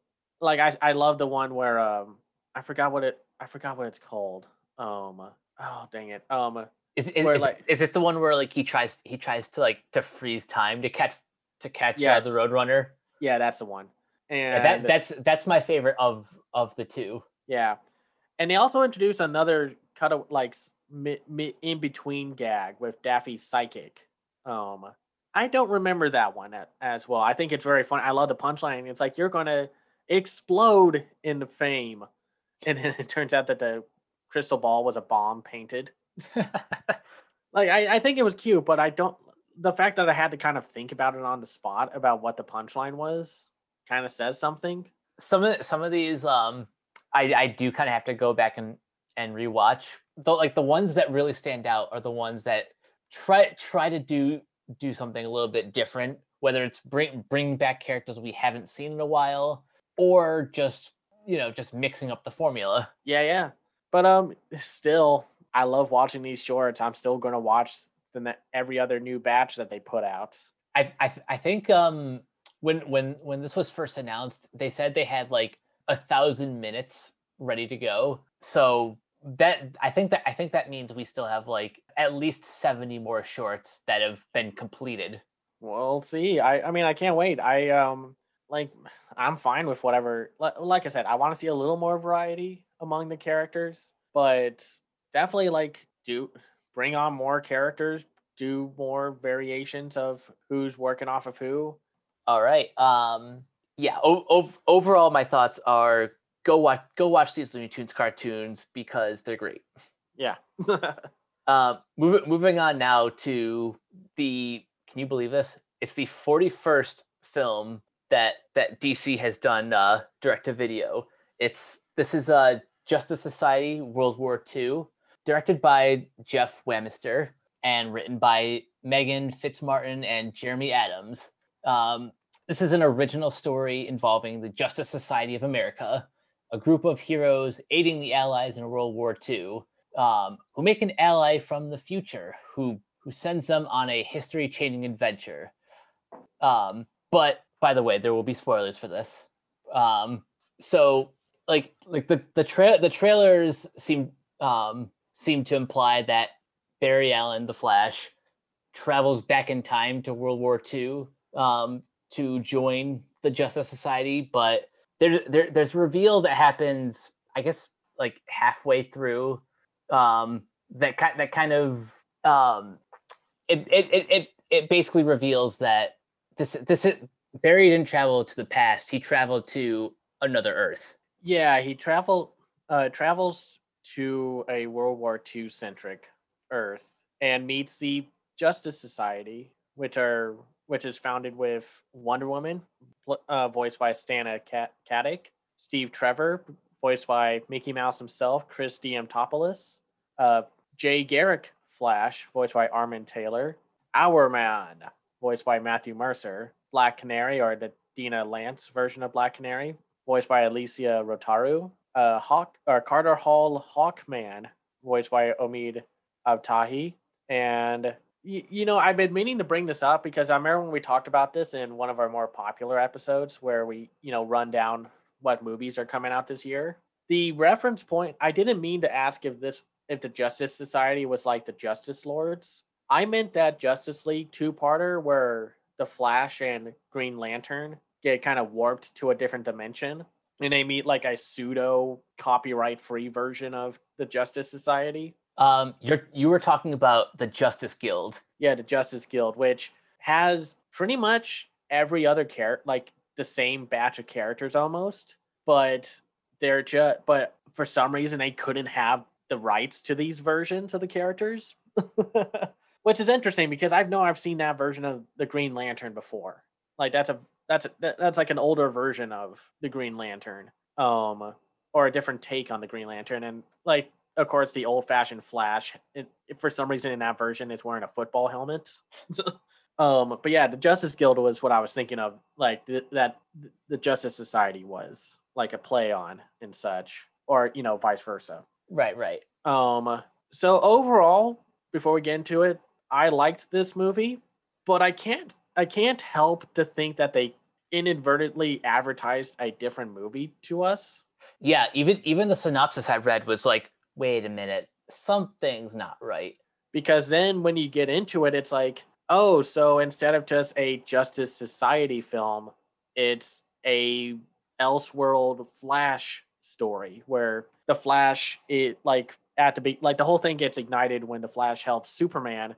like I I love the one where um I forgot what it I forgot what it's called. Um oh dang it. Um is is, where, is, like, is it the one where like he tries he tries to like to freeze time to catch to catch yes. uh, the Roadrunner? Yeah, that's the one. And yeah, that that's that's my favorite of of the two. Yeah, and they also introduced another kind of like in between gag with Daffy's psychic. Um, I don't remember that one as well. I think it's very fun. I love the punchline. It's like you're gonna explode into fame, and then it turns out that the crystal ball was a bomb painted. <laughs> like I, I think it was cute, but I don't. The fact that I had to kind of think about it on the spot about what the punchline was kind of says something. Some of some of these, um, I I do kind of have to go back and and rewatch. Though, like the ones that really stand out are the ones that try try to do do something a little bit different. Whether it's bring bring back characters we haven't seen in a while, or just you know just mixing up the formula. Yeah, yeah. But um, still, I love watching these shorts. I'm still going to watch the every other new batch that they put out. I I, I think um when when when this was first announced, they said they had like a thousand minutes ready to go. So that I think that I think that means we still have like at least 70 more shorts that have been completed. We'll see. I I mean I can't wait. I um like I'm fine with whatever. Like I said, I want to see a little more variety among the characters, but definitely like do bring on more characters, do more variations of who's working off of who. All right. Um yeah, o- overall my thoughts are go watch go watch these Looney Tunes cartoons because they're great. Yeah. <laughs> um, moving moving on now to the can you believe this? It's the 41st film that that DC has done uh, direct to video. It's this is uh, Justice Society World War II, directed by Jeff Wamester and written by Megan Fitzmartin and Jeremy Adams. Um, this is an original story involving the Justice Society of America, a group of heroes aiding the Allies in World War II, um, who make an ally from the future who who sends them on a history-changing adventure. Um, but by the way, there will be spoilers for this. Um, so like like the the tra- the trailers seem um, seem to imply that Barry Allen, the Flash, travels back in time to World War II um, to join the Justice Society, but there, there there's reveal that happens, I guess, like halfway through, um, that kind that kind of um, it, it it it basically reveals that this this Barry didn't travel to the past; he traveled to another Earth. Yeah, he traveled uh, travels to a World War II centric Earth and meets the Justice Society, which are which is founded with Wonder Woman, uh, voiced by Stana Katic, Steve Trevor, voiced by Mickey Mouse himself, Chris Diamantopoulos, uh, Jay Garrick Flash, voiced by Armen Taylor, Hourman, voiced by Matthew Mercer, Black Canary, or the Dinah Lance version of Black Canary, voiced by Elysia Rotaru, uh, Hawk or Carter Hall Hawkman, voiced by Omid Abtahi, and you, you know, I've been meaning to bring this up because I remember when we talked about this in one of our more popular episodes where we, you know, run down what movies are coming out this year. The reference point, I didn't mean to ask if this if the Justice Society was like the Justice Lords. I meant that Justice League two-parter where the Flash and Green Lantern get kind of warped to a different dimension and they meet like a pseudo copyright free version of the Justice Society. Um, you're you were talking about the Justice Guild. Yeah, the Justice Guild, which has pretty much every other character, like the same batch of characters almost, but they're just but for some reason they couldn't have the rights to these versions of the characters. <laughs> which is interesting because I've know I've seen that version of the Green Lantern before. Like that's a that's a, that's like an older version of the Green Lantern, um, or a different take on the Green Lantern, and like of course, the old fashioned Flash. It, for some reason, in that version, it's wearing a football helmet. <laughs> um, but yeah, the Justice Guild was what I was thinking of, like th- that the Justice Society was like a play on and such, or you know, vice versa. Right, right. Um, so overall, before we get into it, I liked this movie, but I can't I can't help to think that they inadvertently advertised a different movie to us. Yeah, even even the synopsis I read was like wait a minute, something's not right. Because then when you get into it, it's like, oh, so instead of just a Justice Society film, it's a Elseworld Flash story where the Flash, it like at the be like the whole thing gets ignited when the Flash helps Superman.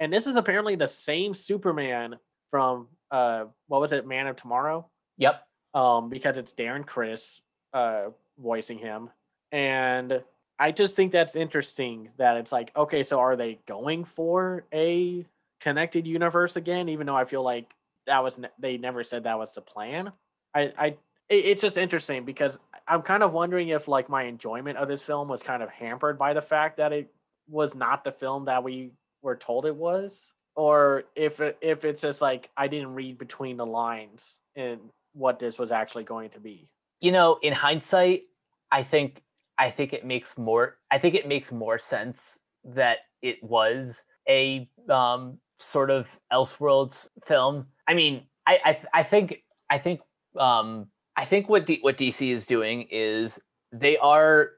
And this is apparently the same Superman from uh what was it, Man of Tomorrow? Yep. Um, because it's Darren Criss uh voicing him. And I just think that's interesting that it's like, okay, so are they going for a connected universe again? Even though I feel like that was ne- they never said that was the plan. I, I, it's just interesting because I'm kind of wondering if like my enjoyment of this film was kind of hampered by the fact that it was not the film that we were told it was, or if if it's just like I didn't read between the lines in what this was actually going to be. You know, in hindsight, I think I think it makes more I think it makes more sense that it was a um, sort of Elseworlds film. I mean, I I, I think I think um, I think what D- what DC is doing is they are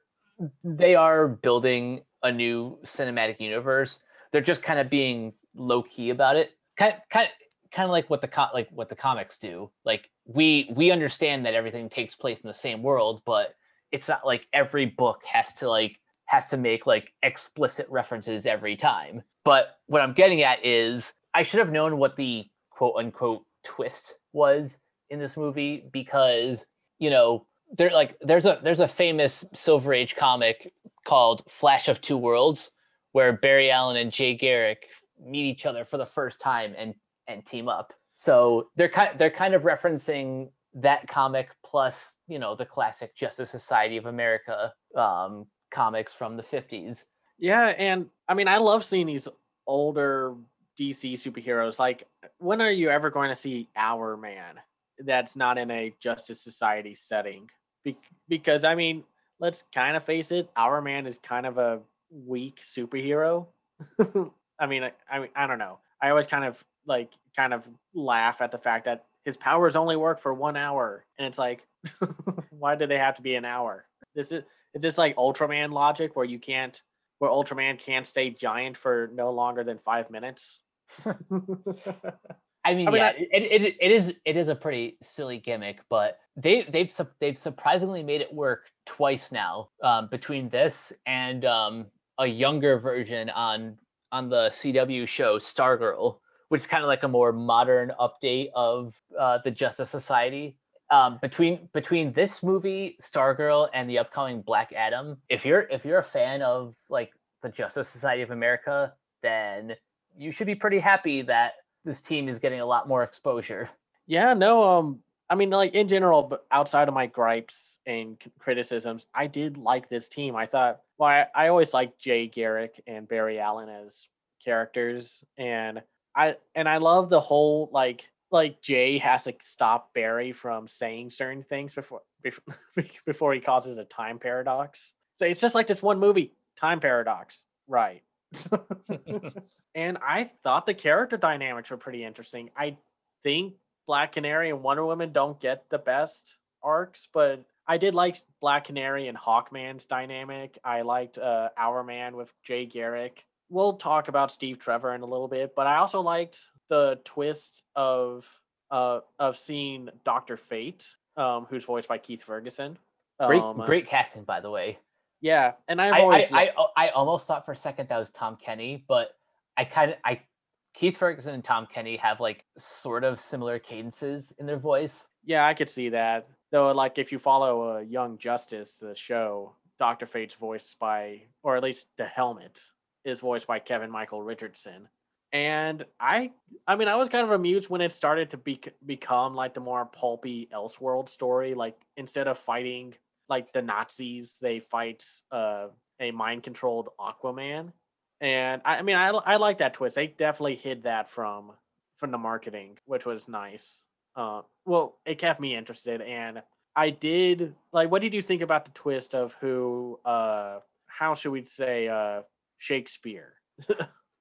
they are building a new cinematic universe. They're just kind of being low key about it. Kind kind kind of like what the co- like what the comics do. Like we we understand that everything takes place in the same world, but it's not like every book has to like has to make like explicit references every time. But what I'm getting at is I should have known what the quote unquote twist was in this movie because you know there like there's a there's a famous Silver Age comic called Flash of Two Worlds where Barry Allen and Jay Garrick meet each other for the first time and and team up. So they're kind they're kind of referencing that comic plus you know the classic Justice Society of America um, comics from the 50s. Yeah, and I mean I love seeing these older DC superheroes. Like, when are you ever going to see Hourman that's not in a Justice Society setting? Be- because I mean, let's kind of face it, Hourman is kind of a weak superhero. <laughs> I mean, I, I mean, I don't know. I always kind of like kind of laugh at the fact that his powers only work for one hour, and it's like, <laughs> why do they have to be an hour? This is is this like Ultraman logic where you can't where Ultraman can't stay giant for no longer than five minutes? <laughs> I mean, I mean, yeah, I- it, it it is it is a pretty silly gimmick, but they they've they've surprisingly made it work twice now. Um, between this and um, a younger version on on the CW show Stargirl, which is kind of like a more modern update of uh, the Justice Society. Um, between between this movie Stargirl and the upcoming Black Adam, if you're if you're a fan of like the Justice Society of America, then you should be pretty happy that this team is getting a lot more exposure. Yeah, no, um, I mean, like in general, but outside of my gripes and criticisms, I did like this team. I thought, well, I, I always liked Jay Garrick and Barry Allen as characters, and I and I love the whole like like Jay has to stop Barry from saying certain things before before, <laughs> before he causes a time paradox. So it's just like this one movie, time paradox, right? <laughs> <laughs> and I thought the character dynamics were pretty interesting. I think Black Canary and Wonder Woman don't get the best arcs, but I did like Black Canary and Hawkman's dynamic. I liked uh, Hourman with Jay Garrick. We'll talk about Steve Trevor in a little bit, but I also liked the twist of uh, of seeing Doctor Fate, um, who's voiced by Keith Ferguson. Great, Um, great casting, by the way. yeah, and I've I, always I, I, I almost thought for a second that was Tom Kenny, but I kind of I Keith Ferguson and Tom Kenny have like sort of similar cadences in their voice. Yeah, I could see that. Though, like, if you follow uh, Young Justice, the show, Doctor Fate's voiced by, or at least the helmet is voiced by Kevin Michael Richardson. And I, I mean, I was kind of amused when it started to be, become like the more pulpy Elseworld story. Like, instead of fighting like the Nazis, they fight uh, a mind controlled Aquaman. And I, I mean, I, I like that twist. They definitely hid that from from the marketing, which was nice uh, well, it kept me interested, and I did like. What did you think about the twist of who? Uh, how should we say? Uh, Shakespeare.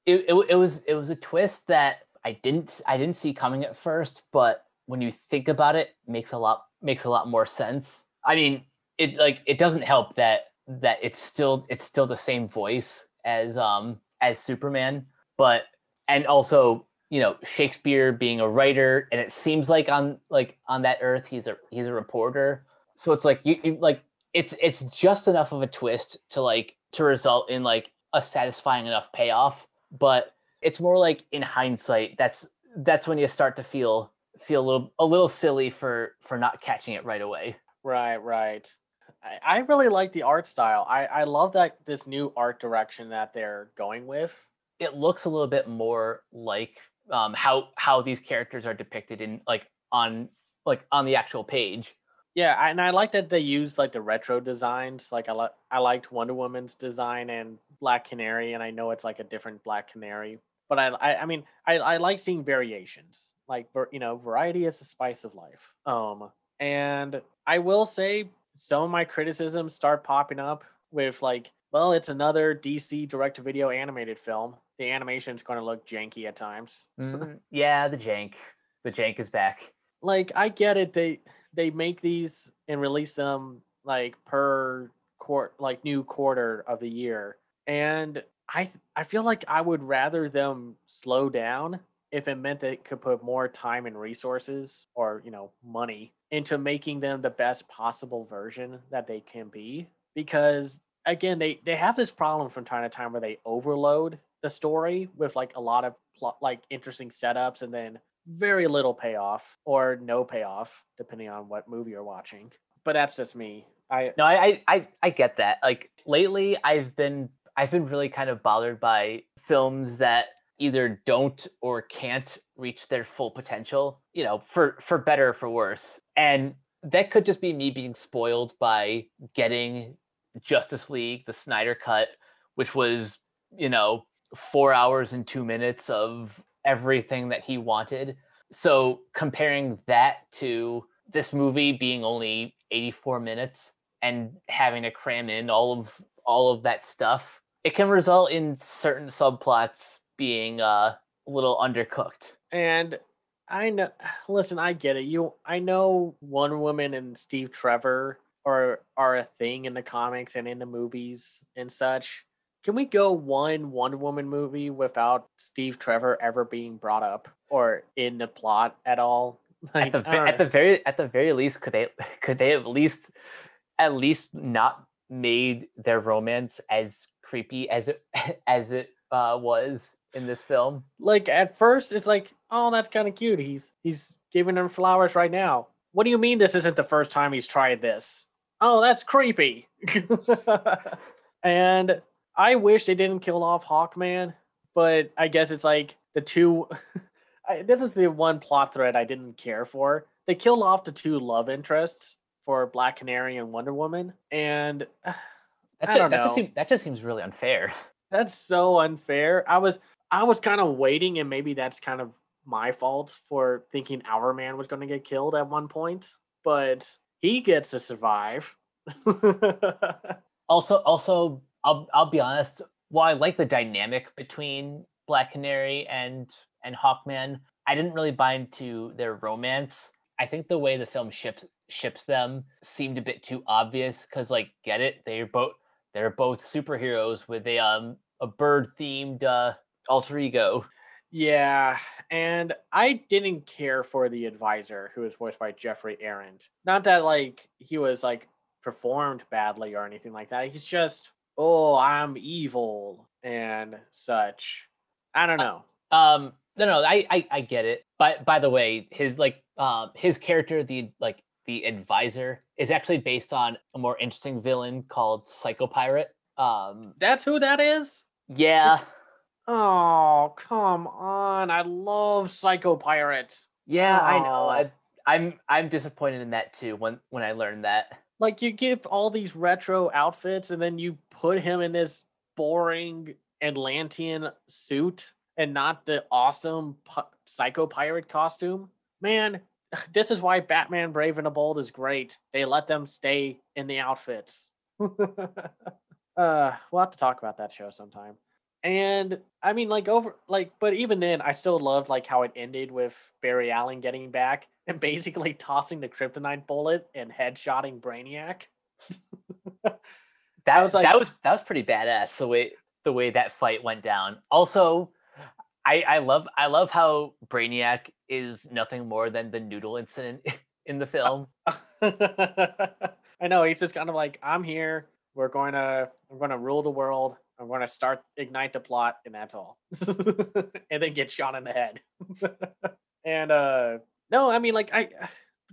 It, it it was it was a twist that I didn't I didn't see coming at first, but when you think about it, makes a lot makes a lot more sense. I mean, it like it doesn't help that that it's still it's still the same voice as um as Superman, but and also you know Shakespeare being a writer, and it seems like on like on that Earth he's a he's a reporter, so it's like you, you like it's it's just enough of a twist to like to result in like a satisfying enough payoff, but it's more like in hindsight that's that's when you start to feel feel a little a little silly for for not catching it right away. Right, right. I, I really like the art style. I I love that this new art direction that they're going with. It looks a little bit more like um, how how these characters are depicted in like on like on the actual page. Yeah, I- and I like that they use like the retro designs. Like I like I liked Wonder Woman's design and Black Canary, and I know it's like a different Black Canary, but I I, I mean I I like seeing variations. Like you know, variety is the spice of life. Um, and I will say some of my criticisms start popping up with like, well, it's another DC direct to video animated film. The animation's going to look janky at times. Mm, <laughs> yeah, the jank, the jank is back. like I get it. They they make these and release them like per court like new quarter of the year, and I I feel like I would rather them slow down if it meant that it could put more time and resources or you know money into making them the best possible version that they can be. Because again they they have this problem from time to time where they overload the story with like a lot of plot like interesting setups and then very little payoff or no payoff depending on what movie you're watching but that's just me i No, I, I I get that. Like lately, I've been I've been really kind of bothered by films that either don't or can't reach their full potential. You know, for for better or for worse. And that could just be me being spoiled by getting Justice League, the Snyder cut, which was you know four hours and two minutes of everything that he wanted. So comparing that to this movie being only 84 minutes and having to cram in all of all of that stuff it can result in certain subplots being uh, a little undercooked and i know listen i get it you i know wonder woman and steve trevor are are a thing in the comics and in the movies and such can we go one wonder woman movie without steve trevor ever being brought up or in the plot at all? <laughs> At the I ve- don't at the very at the very least could they <laughs> could they at least at least not made their romance as creepy as it <laughs> as it uh, was in this film? Like at first it's like oh that's kind of cute. He's he's giving her flowers right now. What do you mean this isn't the first time he's tried this? Oh that's creepy. And i wish they didn't kill off hawkman but i guess it's like the two <laughs> I, this is the one plot thread i didn't care for they killed off the two love interests for black canary and wonder woman and <sighs> that, I don't that just seems that just seems really unfair <laughs> That's so unfair. I was I was kind of waiting, and maybe that's kind of my fault for thinking Hourman was going to get killed at one point, but he gets to survive. <laughs> also also I'll I'll be honest, while I like the dynamic between Black Canary and and Hawkman, I didn't really buy into their romance. I think the way the film ships ships them seemed a bit too obvious because like get it, they're both they're both superheroes with a um a bird themed uh alter ego. yeah, and I didn't care for the advisor who was voiced by Geoffrey Arend. Not that like he was like performed badly or anything like that. He's just, oh, I'm evil and such. I don't know. Um no no I I, I get it. But by the way, his like um his character, the like the advisor, is actually based on a more interesting villain called Psycho Pirate. Um That's who that is? yeah. <laughs> Oh, come on. I love Psycho Pirate. Yeah, I know. I, I'm I'm disappointed in that too. When when I learned that, Like you give all these retro outfits and then you put him in this boring Atlantean suit and not the awesome pi- Psycho Pirate costume. Man, <sighs> this is why Batman Brave and the Bold is great. They let them stay in the outfits. <laughs> uh, we'll have to talk about that show sometime. And I mean, like over, like, but even then, I still loved like how it ended with Barry Allen getting back <laughs> and basically tossing the kryptonite bullet and headshotting Brainiac. <laughs> that was like- that was that was pretty badass. The way the way that fight went down. Also, I I love I love how Brainiac is nothing more than the noodle incident <laughs> in the film. I know he's just kind of like, I'm here. We're going to, we're going to rule the world. I'm going to start ignite the plot, and that's all. and then get shot in the head. <laughs> and uh no, I mean, like I,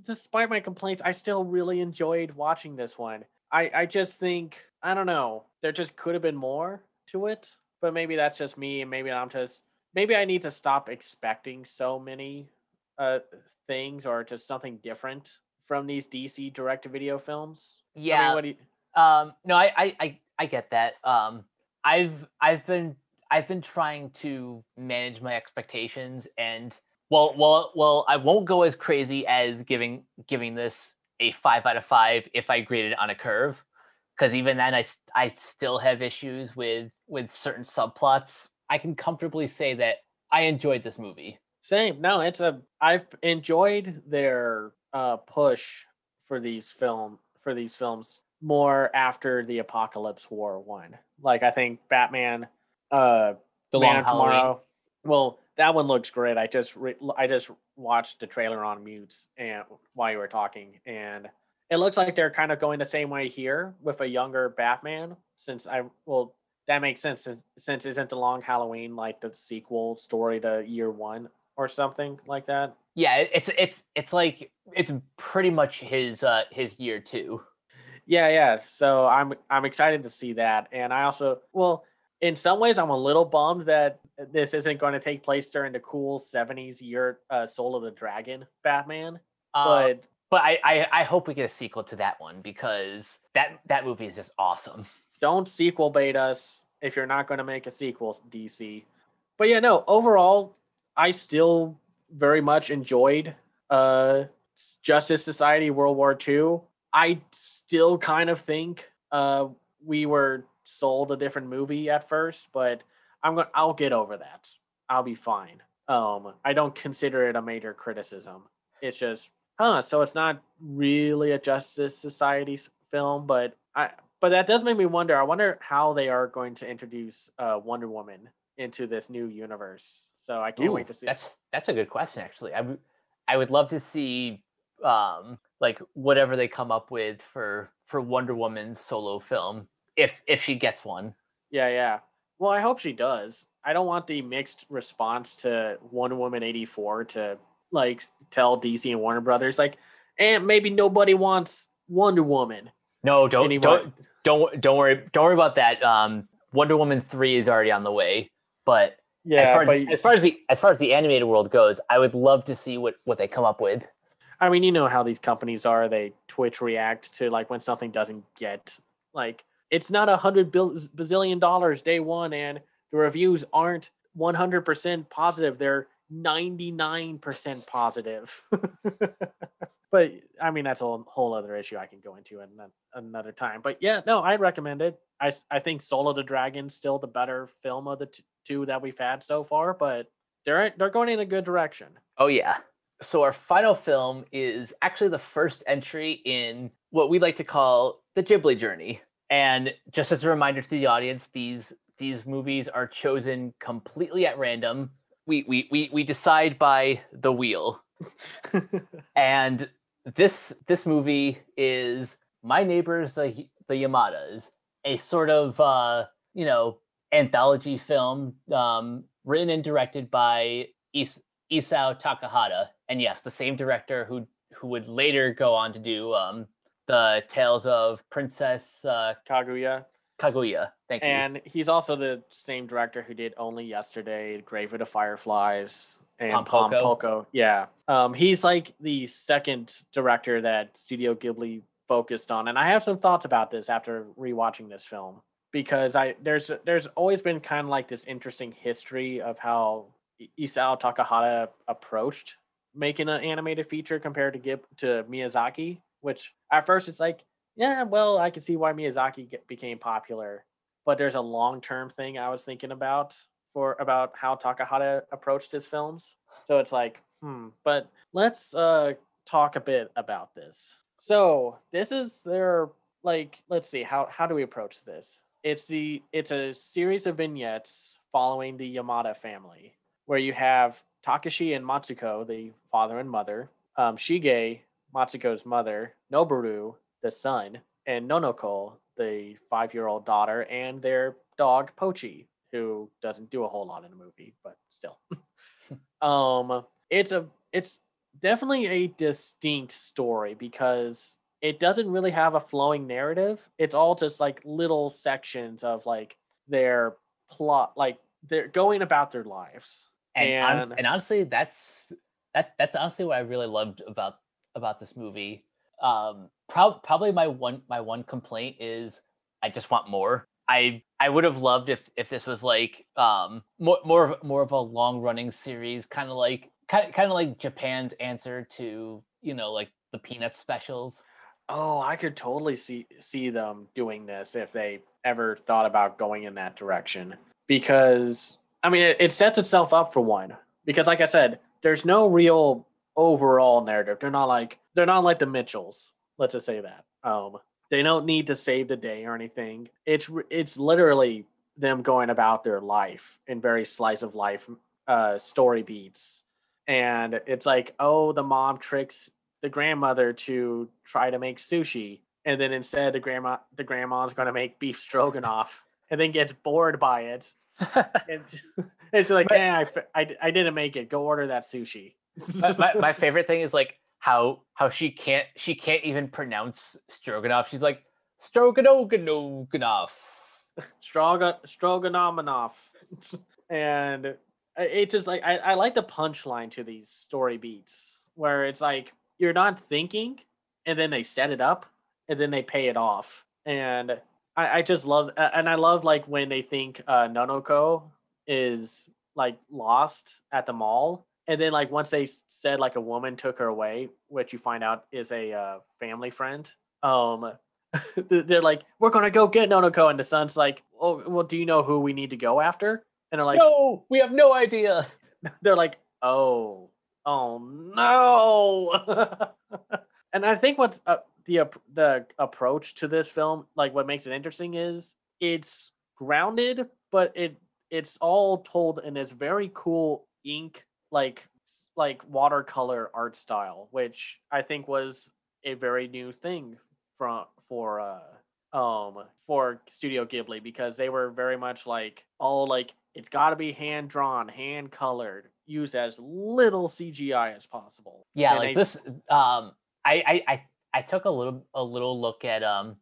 despite my complaints, I still really enjoyed watching this one. I I just think I don't know. There just could have been more to it, but maybe that's just me, and maybe I'm just maybe I need to stop expecting so many uh things or just something different from these DC direct to video films. I mean, Yeah. what do you, Um, no, I, I, I, I get that. Um, I've, I've been, I've been trying to manage my expectations, and well, well, well, I won't go as crazy as giving, giving this a five out of five if I graded on a curve, because even then, I I still have issues with, with certain subplots. I can comfortably say that I enjoyed this movie. Same. No, it's a. I've enjoyed their uh push for these film for these films more after the Apokolips War one. Like I think Batman, uh, The Man Long of Halloween. Tomorrow. Well, that one looks great. I just re- I just watched the trailer on mutes and while you were talking, and it looks like they're kind of going the same way here with a younger Batman. Since I well, that makes sense since, since isn't the Long Halloween like the sequel story to Year One or something like that? Yeah, it's it's it's like it's pretty much his uh his year two. Yeah, yeah. So I'm I'm excited to see that, and I also well, in some ways, I'm a little bummed that this isn't going to take place during the cool '70s year uh, Soul of the Dragon Batman. Uh, But but I, I I hope we get a sequel to that one because that that movie is just awesome. don't sequel bait us if you're not going to make a sequel, DC. But yeah, no. Overall, I still very much enjoyed uh Justice Society World War II. I still kind of think uh we were sold a different movie at first, but I'm going I'll get over that. I'll be fine. Um I don't consider it a major criticism. It's just huh, so it's not really a Justice Society film, but I but that does make me wonder. I wonder how they are going to introduce uh, Wonder Woman into this new universe. So I can't Ooh, wait to see. That's that's a good question actually. I would I would love to see um like whatever they come up with for for Wonder Woman's solo film if if she gets one. Yeah, yeah. Well, I hope she does. I don't want the mixed response to Wonder Woman 84 to like tell DC and Warner Brothers like, and maybe nobody wants Wonder Woman No, don't anymore. don't don't don't worry don't worry about that. Um Wonder Woman 3 is already on the way, but yeah, as far as, but as far as the as far as the animated world goes, I would love to see what what they come up with. I mean, you know how these companies are. They Twitch react to like when something doesn't get like it's not a hundred bazillion dollars day one, and the reviews aren't one hundred percent positive. They're ninety nine percent positive. <laughs> but I mean, that's a whole- other issue I can go into in another time. But yeah, no, I'd recommend it. I I think Soul of the Dragon's still the better film of the t- two that we've had so far, but they're they're going in a good direction. Oh yeah. So our final film is actually the first entry in what we like to call the Ghibli journey. And just as a reminder to the audience, these these movies are chosen completely at random. We we we, we decide by the wheel. <laughs> And this this movie is My Neighbors the the Yamadas, a sort of uh, you know anthology film um, written and directed by Is- Isao Takahata, and yes, the same director who who would later go on to do um, the Tales of Princess uh, Kaguya. Kaguya. Thank you. And he's also the same director who did Only Yesterday, Grave of the Fireflies, and Pom Poko. Poko. Yeah. Um, he's like the second director that Studio Ghibli focused on. And I have some thoughts about this after rewatching this film. Because I there's there's always been kind of like this interesting history of how Isao Takahata approached making an animated feature compared to Gib to Miyazaki, which at first it's like, yeah, well, I can see why Miyazaki get, became popular but there's a long term thing I was thinking about for about how Takahata approached his films. So it's like, hmm. But let's uh talk a bit about this. So this is their like let's see how how do we approach this? It's the it's a series of vignettes following the Yamada family where you have Takashi and Matsuko, the father and mother, um, Shige, Matsuko's mother, Noboru, the son, and Nonoko, the five year old daughter, and their dog Pochi, who doesn't do a whole lot in the movie, but still. <laughs> um it's a it's definitely a distinct story because it doesn't really have a flowing narrative. It's all just like little sections of like their plot, like they're going about their lives. And honest- and- and honestly that's that that's honestly what i really loved about about this movie. Um prob- probably my one my one complaint is i just want more. I i would have loved if if this was like um more more of more of a long running series kind of like kind kind of like japan's answer to you know like the peanuts specials. Oh, I could totally see see them doing this if they ever thought about going in that direction. Because I mean, it, it sets itself up for one. Because like I said, there's no real overall narrative. They're not like they're not like the Mitchells. Let's just say that. Um, They don't need to save the day or anything. It's it's literally them going about their life in very slice of life uh, story beats, and it's like, oh, the mom tricks the grandmother to try to make sushi, and then instead the grandma the grandma's going to make beef stroganoff, and then gets bored by it, <laughs> and it's like, But- eh, I, f- I, I didn't make it. Go order that sushi. <laughs> my, my, my favorite thing is like how how she can't she can't even pronounce stroganoff. She's like stroganoff. Stroga Stroganoff. and it's just like I, I like the punchline to these story beats where it's like you're not thinking and then they set it up and then they pay it off. And I, I just love and I love like when they think uh Nonoko is like lost at the mall. And then like once they said like a woman took her away, which you find out is a uh, family friend. Um <laughs> they're like, we're gonna go get Nonoko, and the son's like, oh, well, do you know who we need to go after? And they're like, no, we have no idea. <laughs> they're like, oh, oh no. <laughs> and I think what uh, the the approach to this film, like what makes it interesting, is it's grounded, but it it's all told in this very cool ink like like watercolor art style, which I think was a very new thing from for uh um for Studio Ghibli because they were very much like all like it's got to be hand drawn, hand colored, use as little CGI as possible. Yeah, And like they- this. Um, I, I I I took a little a little look at um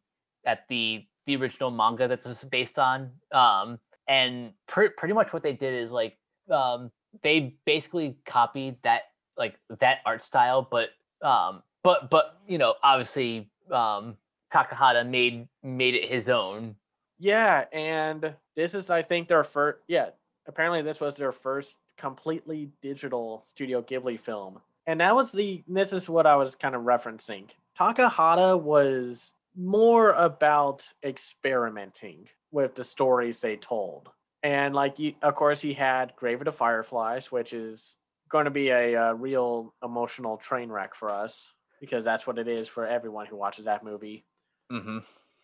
at the the original manga that this is based on. Um, and pre- pretty much what they did is like um they basically copied that like that art style, but um but but you know obviously um Takahata made made it his own. Yeah, and this is I think their first yeah, apparently this was their first completely digital Studio Ghibli film. And that was the this is what I was kind of referencing. Takahata was more about experimenting with the stories they told. And like of course he had Grave of the Fireflies, which is going to be a, uh real emotional train wreck for us because that's what it is for everyone who watches that movie. Mm-hmm.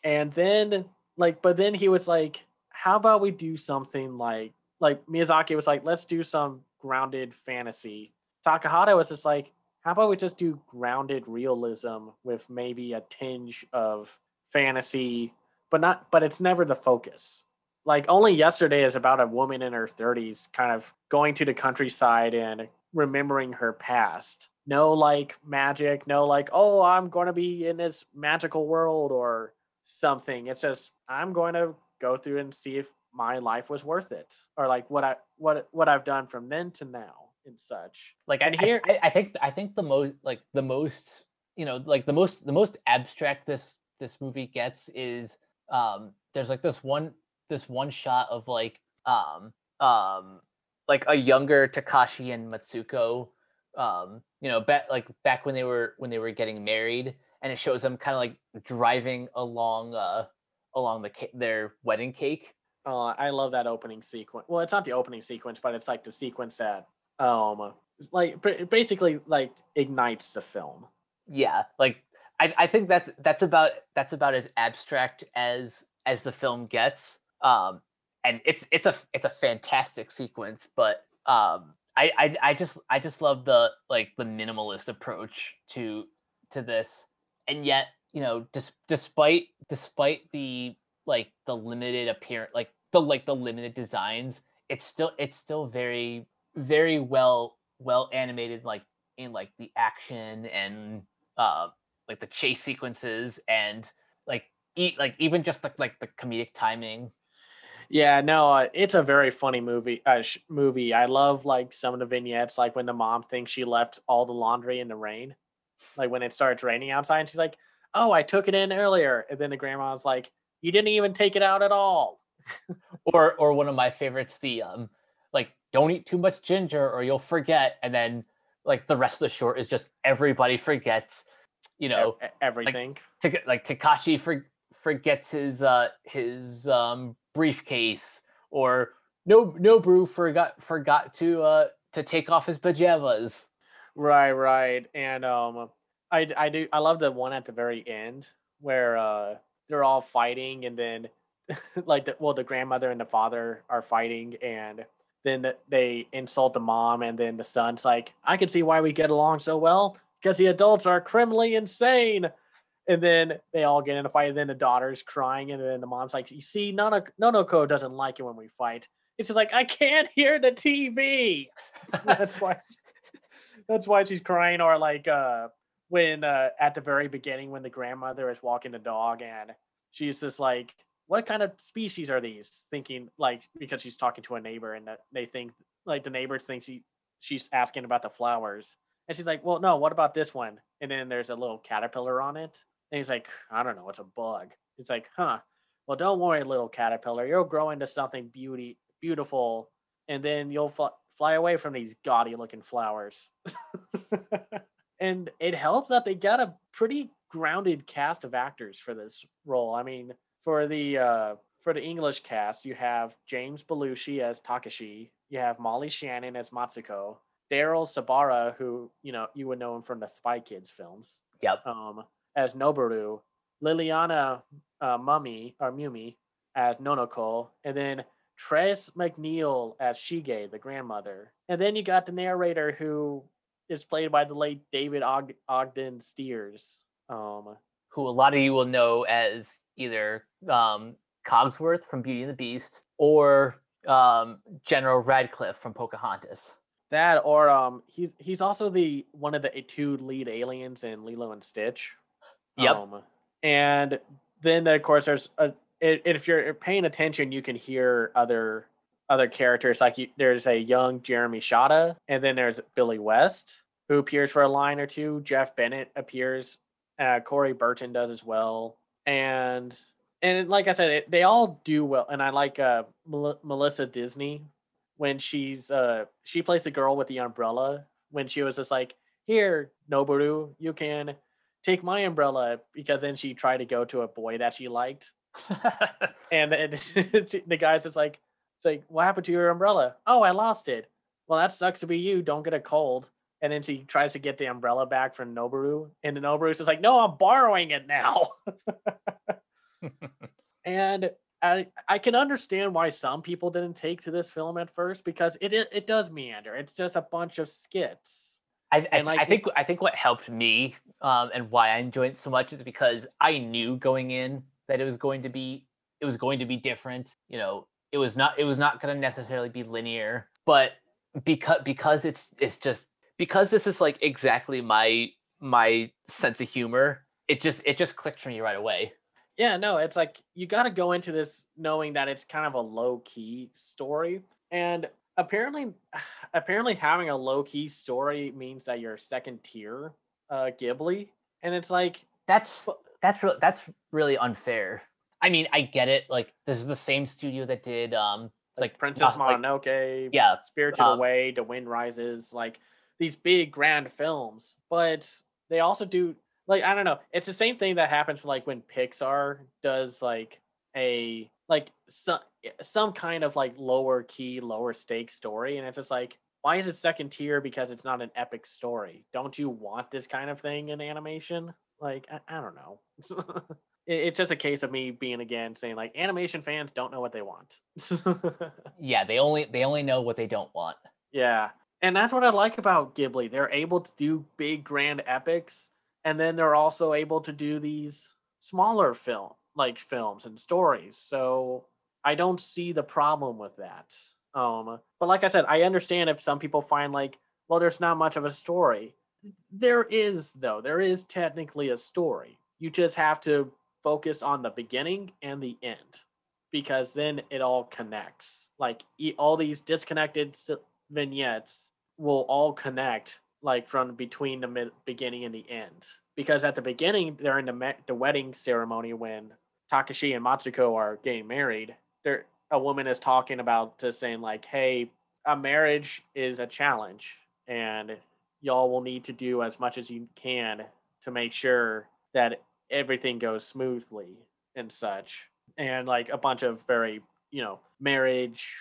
And then like but then he was like how about we do something like like Miyazaki was like let's do some grounded fantasy. Takahata was just like how about we just do grounded realism with maybe a tinge of fantasy but not but it's never the focus. Like only yesterday is about a woman in her 30s kind of going to the countryside and remembering her past. No like magic, no like oh I'm going to be in this magical world or something. It's just I'm going to go through and see if my life was worth it, or like what I what what I've done from then to now and such. like And I, here- I, I think I think the most like the most you know like the most the most abstract this this movie gets is um there's like this one this one shot of like um um like a younger Takashi and Matsuko um you know back like back when they were when they were getting married and it shows them kind of like driving along uh along the ca- their wedding cake oh I love that opening sequence. Well, it's not the opening sequence, but it's like the sequence that um like basically like ignites the film. yeah like I, I think that's that's about that's about as abstract as as the film gets um and it's it's a it's a fantastic sequence but um I, I i just i just love the like the minimalist approach to to this and yet you know dis- despite despite the like the limited appearance like the like the limited designs it's still it's still very very well well animated like in like the action and uh like the chase sequences and like eat like even just like like the comedic timing Yeah, no, uh, it's a very funny movie. Uh, sh- movie. I love like some of the vignettes, like when the mom thinks she left all the laundry in the rain, like when it starts raining outside, and she's like, "Oh, I took it in earlier," and then the grandma's like, "You didn't even take it out at all." or or one of my favorites the um like don't eat too much ginger or you'll forget and then like the rest of the short is just everybody forgets you know e- everything. Taka- like Takashi for, forgets his uh his um briefcase or no Noboru forgot forgot to uh to take off his pajamas Right, right. And um I I do I love the one at the very end where uh they're all fighting and then <laughs> like the, well the grandmother and the father are fighting and then they insult the mom and then the son's like i can see why we get along so well because the adults are criminally insane. And then they all get in a fight and then the daughter's crying and then the mom's like you see Nono, nonoko doesn't like it when we fight. It's just like i can't <laughs> hear the tv <laughs> that's why <laughs> that's why she's crying or like uh when uh at the very beginning when the grandmother is walking the dog and she's just like what kind of species are these? Thinking like because she's talking to a neighbor and that they think like the neighbor thinks he she's asking about the flowers. And she's like well no what about this one? And then there's a little caterpillar on it. And he's like i don't know it's a bug. It's like huh. Well don't worry little caterpillar you'll grow into something beauty beautiful and then you'll fl- fly away from these gaudy looking flowers. <laughs> And it helps that they got a pretty grounded cast of actors for this role. I mean for the uh for the English cast, you have James Belushi as Takashi, you have Molly Shannon as Matsuko, Daryl Sabara, who you know you would know him from the Spy Kids films, Yep. um, as Noboru, Liliana uh, Mummy or Mumi as Nonoko, and then Tress MacNeille as Shige, the grandmother, and then you got the narrator who is played by the late David Og- Ogden Stiers. Um, Who a lot of you will know as either um, Cogsworth from Beauty and the Beast or um, General Radcliffe from Pocahontas. That or um he's he's also the one of the two lead aliens in Lilo and Stitch. Yep. Um, and then of course there's a if you're paying attention you can hear other other characters like you, there's a young Jeremy Shada and then there's Billy West who appears for a line or two. Jeff Bennett appears. Uh, Corey Burton does as well. And and like I said, it, they all do well. And I like uh, Mel- Melissa Disney when she's uh she plays the girl with the umbrella when she was just like here noboru you can take my umbrella because then she tried to go to a boy that she liked. <laughs> And <laughs> she- the guy's just like it's like what happened to your umbrella? Oh i lost it. Well that sucks to be you. Don't get a cold and then she tries to get the umbrella back from noboru and the noboru's just like no i'm borrowing it now <laughs> and I I can understand why some people didn't take to this film at first because it it, it does meander. It's just a bunch of skits. I, I, like, I think I think what helped me um, and why I enjoyed it so much is because I knew going in that it was going to be it was going to be different. You know, it was not it was not going to necessarily be linear, but because because it's it's just because this is like exactly my my sense of humor. It just it just clicked for me right away. Yeah, no, it's like you got to go into this knowing that it's kind of a low key story, and apparently, <sighs> apparently having a low key story means that you're second tier uh, Ghibli, and it's like That's that's real that's really unfair. I mean, I get it. Like this is the same studio that did um like Princess Mas- like- Mononoke, yeah, Spirited um, Away, The Wind Rises, like these big grand films. But they also do like I don't know. It's the same thing that happens like when Pixar does like a like some some kind of like lower key, lower stake story, and it's just like why is it second tier because it's not an epic story? Don't you want this kind of thing in animation? Like I, I don't know. <laughs> It- it's just a case of me being again saying like animation fans don't know what they want. <laughs> yeah, they only they only know what they don't want. Yeah. And that's what I like about Ghibli. They're able to do big grand epics and then they're also able to do these smaller film like films and stories. So I don't see the problem with that. Um but like I said, I understand if some people find like well there's not much of a story. There is though. There is technically a story. You just have to focus on the beginning and the end because then it all connects. Like all these disconnected vignettes will all connect like from between the mid- beginning and the end. Because at the beginning, during the me- the wedding ceremony when Takashi and Matsuko are getting married, there a woman is talking about just saying like, "Hey, a marriage is a challenge, and y'all will need to do as much as you can to make sure that everything goes smoothly and such." And like a bunch of very you know marriage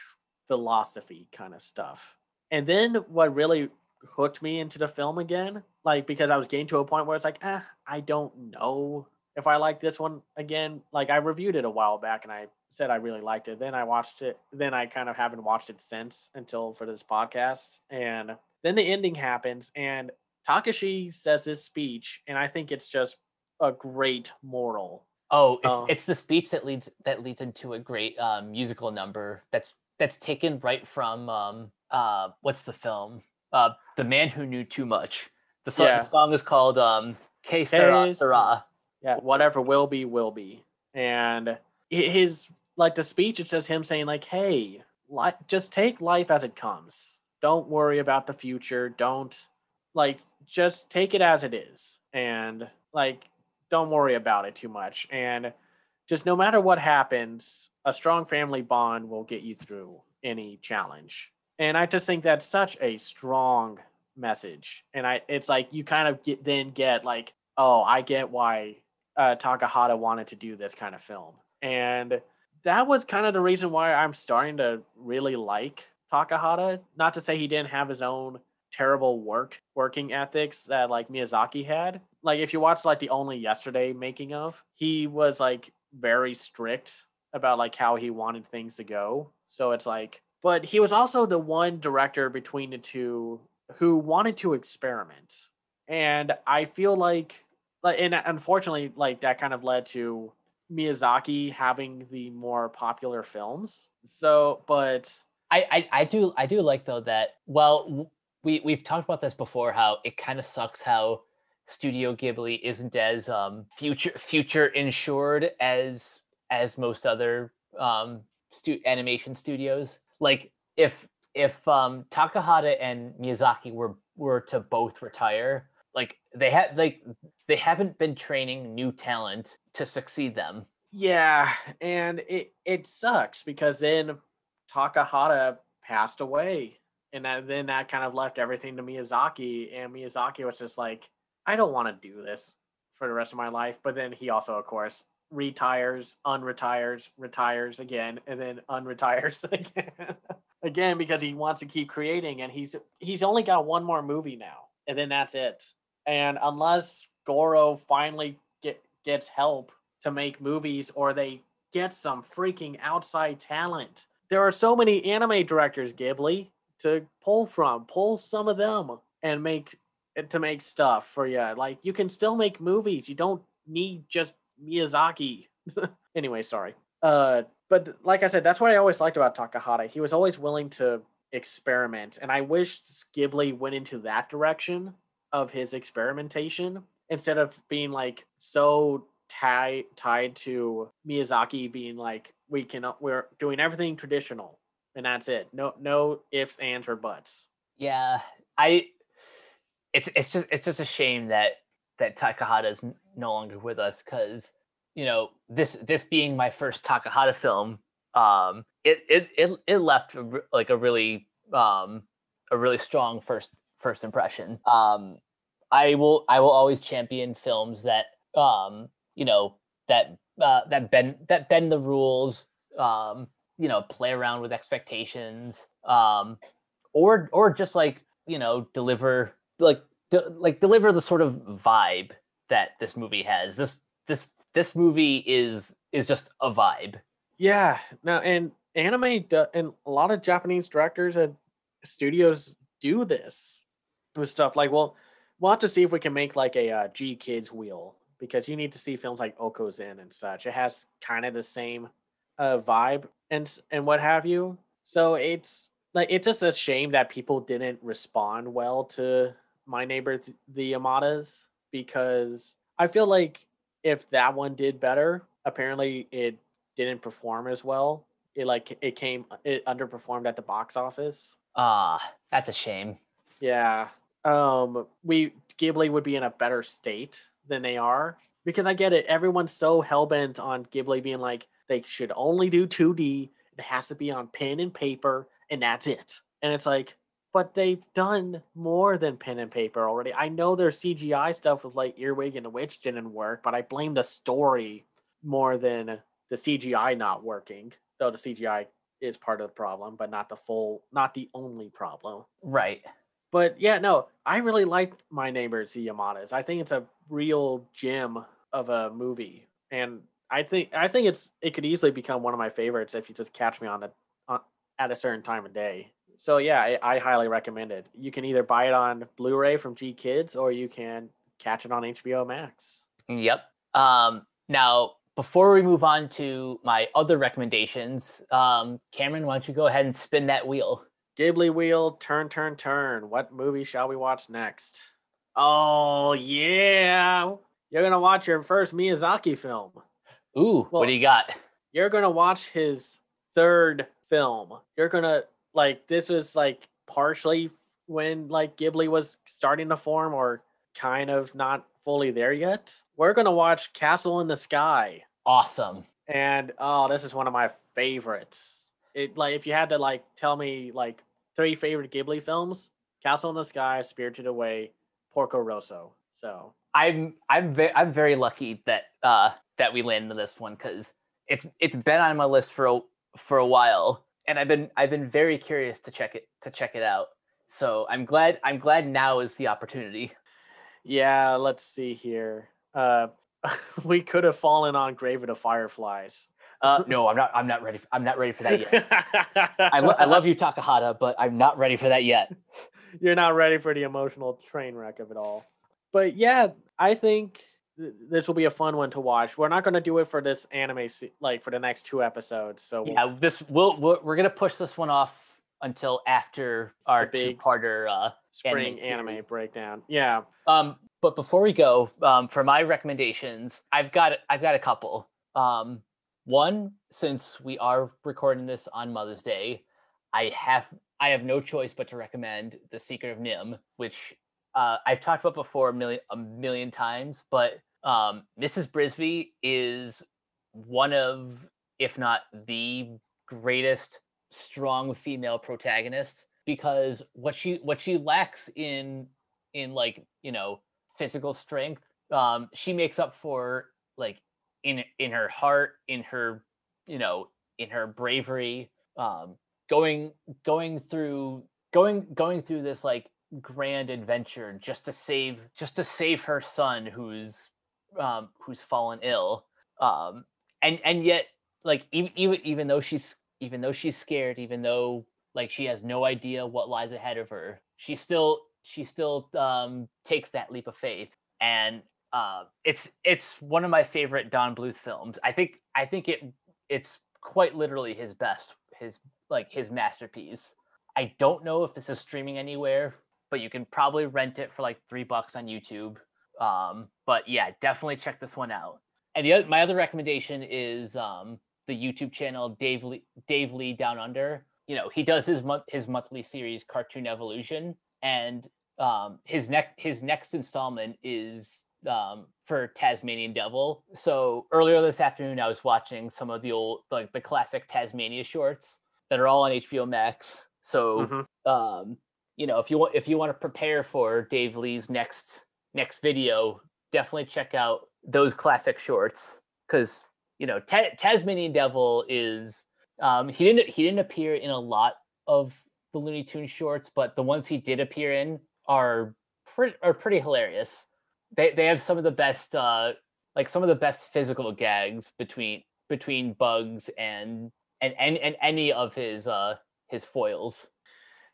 philosophy kind of stuff. And then what really hooked me into the film again, like because I was getting to a point where it's like, ah, I don't know if I like this one again, like I reviewed it a while back and I said I really liked it. Then I watched it. Then I kind of haven't watched it since until for this podcast. And then the ending happens and Takashi says his speech, and I think it's just a great moral. Oh, it's Oh. it's the speech that leads that leads into a great um, musical number that's that's taken right from um uh what's the film uh the man who knew too much. The song Yeah. the song is called um Que Sera Que Sera. Yeah, whatever will be, will be. And his like the speech, it's just him saying like, "Hey, li- just take life as it comes. Don't worry about the future. Don't like just take it as it is, and like don't worry about it too much. And just no matter what happens, a strong family bond will get you through any challenge. And I just think that's such a strong message. And I, it's like you kind of get then get like, oh, I get why uh, Takahata wanted to do this kind of film. And that was kind of the reason why I'm starting to really like Takahata. Not to say he didn't have his own terrible work working ethics that like Miyazaki had. Like if you watch like the only yesterday making of, he was like very strict about like how he wanted things to go. So it's like but he was also the one director between the two who wanted to experiment. And I feel like and unfortunately like that kind of led to Miyazaki having the more popular films. So, but I, I I do I do like though that well we we've talked about this before how it kind of sucks how Studio Ghibli isn't as um future future insured as as most other um stu- animation studios like if if um Takahata and Miyazaki were were to both retire like they had like they haven't been training new talent to succeed them yeah, and it it sucks because then Takahata passed away, and that, then that kind of left everything to Miyazaki, and Miyazaki was just like, I don't want to do this for the rest of my life. But then he also, of course, retires, unretires, retires again, and then unretires <laughs> again, again because he wants to keep creating, and he's he's only got one more movie now, and then that's it. And unless Goro finally get gets help to make movies or they get some freaking outside talent. There are so many anime directors, Ghibli, to pull from. Pull some of them and make to make stuff for you. Like you can still make movies. You don't need just Miyazaki. <laughs> anyway, sorry. Uh, but like I said, that's what I always liked about Takahata. He was always willing to experiment, and I wish Ghibli went into that direction of his experimentation instead of being like so tied tied to Miyazaki being like we can we're doing everything traditional and that's it. No no ifs ands or buts. Yeah, I. It's it's just it's just a shame that that Takahata is no longer with us because you know this this being my first Takahata film, um, it it it, it left like a really um a really strong first first impression. Um, I will I will always champion films that um you know that uh, that bend that bend the rules um you know play around with expectations um or or just like you know deliver like de- like deliver the sort of vibe that this movie has this this this movie is is just a vibe Yeah, no, and anime and a lot of Japanese directors and studios do this with stuff. Like, well, we'll have to see if we can make like a uh, GKIDS wheel because you need to see films like Okko's Inn and such. It has kind of the same uh, vibe and and what have you. So it's like it's just a shame that people didn't respond well to my neighbor the Yamadas because I feel like if that one did better, apparently it didn't perform as well. It like it came it underperformed at the box office. ah that's a shame Yeah. Um we Ghibli would be in a better state than they are because I get it. Everyone's so hellbent on Ghibli being like they should only do 2D. It has to be on pen and paper and that's it. And it's like but they've done more than pen and paper already. I know their CGI stuff with like Earwig and the Witch didn't work, but I blame the story more than the CGI not working. Though the CGI is part of the problem, but not the full, not the only problem. right But yeah, no, I really like my neighbors, the Yamadas. I think it's a real gem of a movie, and I think I think it's it could easily become one of my favorites if you just catch me on the on, at a certain time of day. So yeah, I, I highly recommend it. You can either buy it on Blu-ray from GKIDS or you can catch it on HBO Max. Yep. Um, now, before we move on to my other recommendations, um, Cameron, why don't you go ahead and spin that wheel? Ghibli wheel, turn, turn, turn. What movie shall we watch next? Oh yeah, you're gonna watch your first Miyazaki film. Ooh, Well- what do you got? You're gonna watch his third film. You're gonna like this was like partially when like Ghibli was starting to form or kind of not fully there yet. We're gonna watch Castle in the Sky. Awesome. And oh, this is one of my favorites. It like if you had to like tell me like three favorite Ghibli films, Castle in the Sky, Spirited Away, Porco Rosso. So I'm I'm ve- I'm very lucky that uh that we landed this one because it's it's been on my list for a for a while, and I've been I've been very curious to check it to check it out. So I'm glad I'm glad now is the opportunity. yeah, let's see here. Uh <laughs> we could have fallen on Grave of the Fireflies. Uh, <laughs> no, I'm not I'm not ready. I'm not ready for that yet. <laughs> I, lo- I love you, Takahata, but I'm not ready for that yet. You're not ready for the emotional train wreck of it all. But yeah, I think th- this will be a fun one to watch. We're not going to do it for this anime, se- like for the next two episodes. So we'll- Yeah, this we'll, we're we're gonna push this one off until after our big two-parter uh, spring anime anime breakdown. Yeah. Um, but before we go, um, for my recommendations, I've got I've got a couple. Um, one, since we are recording this on Mother's Day, I have I have no choice but to recommend The Secret of NIMH, which uh, I've talked about before a million a million times. But um, Mrs. Brisby is one of, if not the greatest strong female protagonist because what she what she lacks in in like you know physical strength um she makes up for like in in her heart in her you know in her bravery um going going through going going through this like grand adventure just to save just to save her son who's um who's fallen ill um and and yet like even even even though she's even though she's scared even though like she has no idea what lies ahead of her she still she still um takes that leap of faith. And uh it's it's one of my favorite don bluth films. I think i think it it's quite literally his best his like his masterpiece. I don't know if this is streaming anywhere but you can probably rent it for like three bucks on youtube um but yeah definitely check this one out. And the other, my other recommendation is um the youtube channel dave lee, dave lee down under. You know he does his month his monthly series cartoon evolution. And um his next his next installment is um for tasmanian devil. So earlier this afternoon i was watching some of the old like the classic tasmania shorts that are all on hbo max. So Mhm. um you know if you want if you want to prepare for dave lee's next next video definitely check out those classic shorts because you know Ta- tasmanian devil is um he didn't he didn't appear in a lot of the looney tunes shorts but the ones he did appear in are pretty are pretty hilarious they they have some of the best uh like some of the best physical gags between between bugs and and and, and any of his uh his foils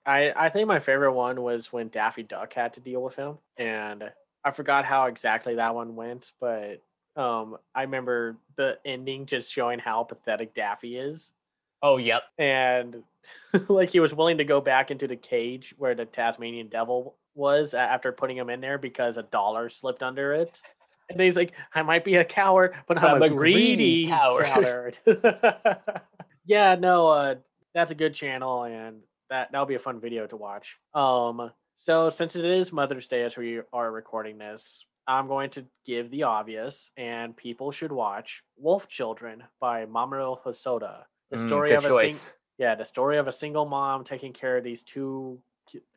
I, I think my favorite one was when Daffy Duck had to deal with him. And I forgot how exactly that one went, but um, I remember the ending just showing how pathetic Daffy is. oh yep and <laughs> like he was willing to go back into the cage where the Tasmanian devil was after putting him in there because a dollar slipped under it. And then he's like, I might be a coward, but I'm, a, greedy, coward. <laughs> yeah, no, uh, that's a good channel, and that that'll be a fun video to watch. Um, so since it is Mother's Day as we are recording this, I'm going to give the obvious, and people should watch Wolf Children by Mamoru Hosoda. The Mm, story good of a sing- yeah, the story of a single mom taking care of these two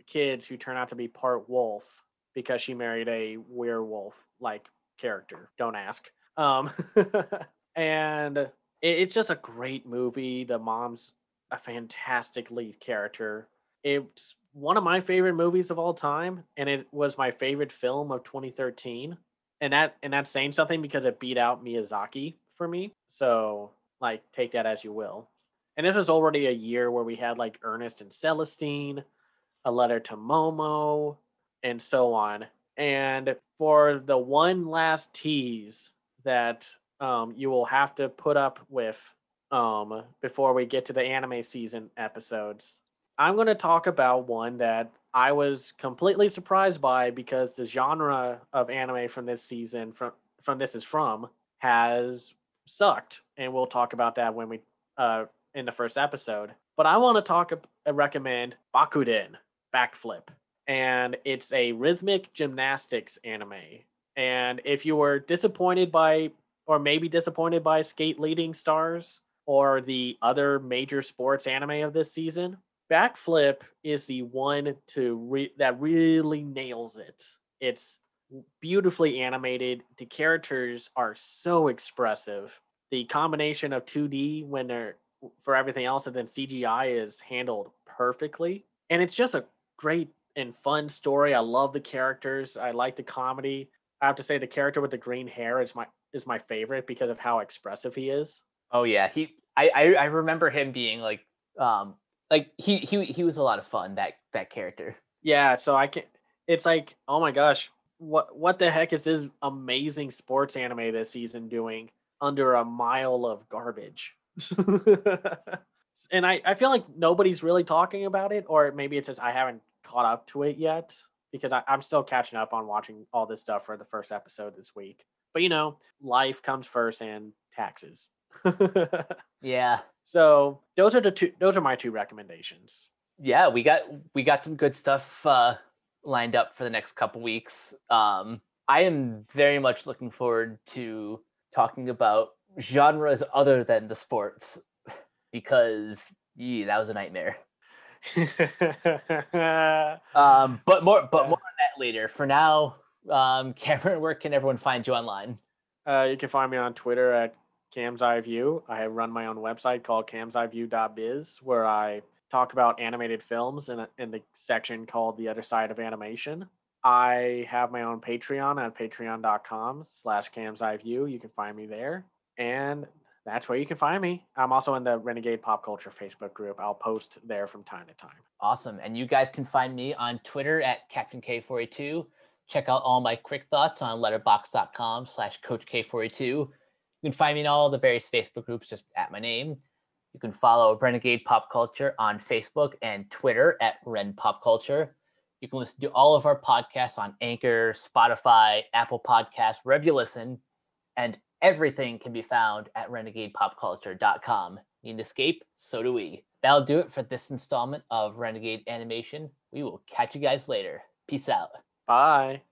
kids who turn out to be part wolf because she married a werewolf like character. Don't ask. Um, <laughs> and it, it's just a great movie. The mom's a fantastic lead character. It's one of my favorite movies of all time, and it was my favorite film of 2013. and that and that's saying something because it beat out Miyazaki for me. So like take that as you will. And this was already a year where we had like Ernest and Celestine, a letter to Momo, and so on. And for the one last tease that um, you will have to put up with um, before we get to the anime season episodes, I'm going to talk about one that I was completely surprised by because the genre of anime from this season, from from this is from, has sucked, and we'll talk about that when we uh, in the first episode. But I want to talk uh, recommend Bakuten Backflip, and it's a rhythmic gymnastics anime. And if you were disappointed by, or maybe disappointed by Skate Leading Stars or the other major sports anime of this season, Backflip is the one to re- that really nails it. It's beautifully animated. The characters are so expressive. The combination of 2D when they're for everything else and then CGI is handled perfectly. And it's just a great and fun story. I love the characters. I like the comedy. I have to say the character with the green hair is my is my favorite because of how expressive he is. Oh yeah, he I I, I remember him being like um like he he he was a lot of fun that that character. Yeah, so I can it's like, oh my gosh, what what the heck is this amazing sports anime this season doing under a mile of garbage? <laughs> and I, I feel like nobody's really talking about it, or maybe it's just I haven't caught up to it yet because I, I'm still catching up on watching all this stuff for the first episode this week. But you know, life comes first and taxes. <laughs> yeah. So those are the two those are my two recommendations. Yeah, we got we got some good stuff uh lined up for the next couple weeks. Um I am very much looking forward to talking about genres other than the sports <laughs> because yeah, that was a nightmare. <laughs> um, but more, but more on that later. For now, um, <laughs> Cameron, where can everyone find you online? Uh, you can find me on Twitter at Cam's Eye View. I run my own website called camseyeview.biz where I talk about animated films in, a, in the section called The Other Side of Animation. I have my own Patreon at patreon.com slash camseyeview. You can find me there. And that's where you can find me. I'm also in the Renegade Pop Culture Facebook group. I'll post there from time to time. Awesome. And you guys can find me on Twitter at Captain K482. Check out all my quick thoughts on letterboxd.com slash Coach K482. You can find me in all the various Facebook groups just at my name. You can follow Renegade Pop Culture on Facebook and Twitter at Ren Pop Culture. You can listen to all of our podcasts on Anchor, Spotify, Apple Podcasts, wherever you listen. And Everything can be found at renegadepopculture.com. Need an escape? So do we. That'll do it for this installment of Renegade Animation. We will catch you guys later. Peace out. Bye.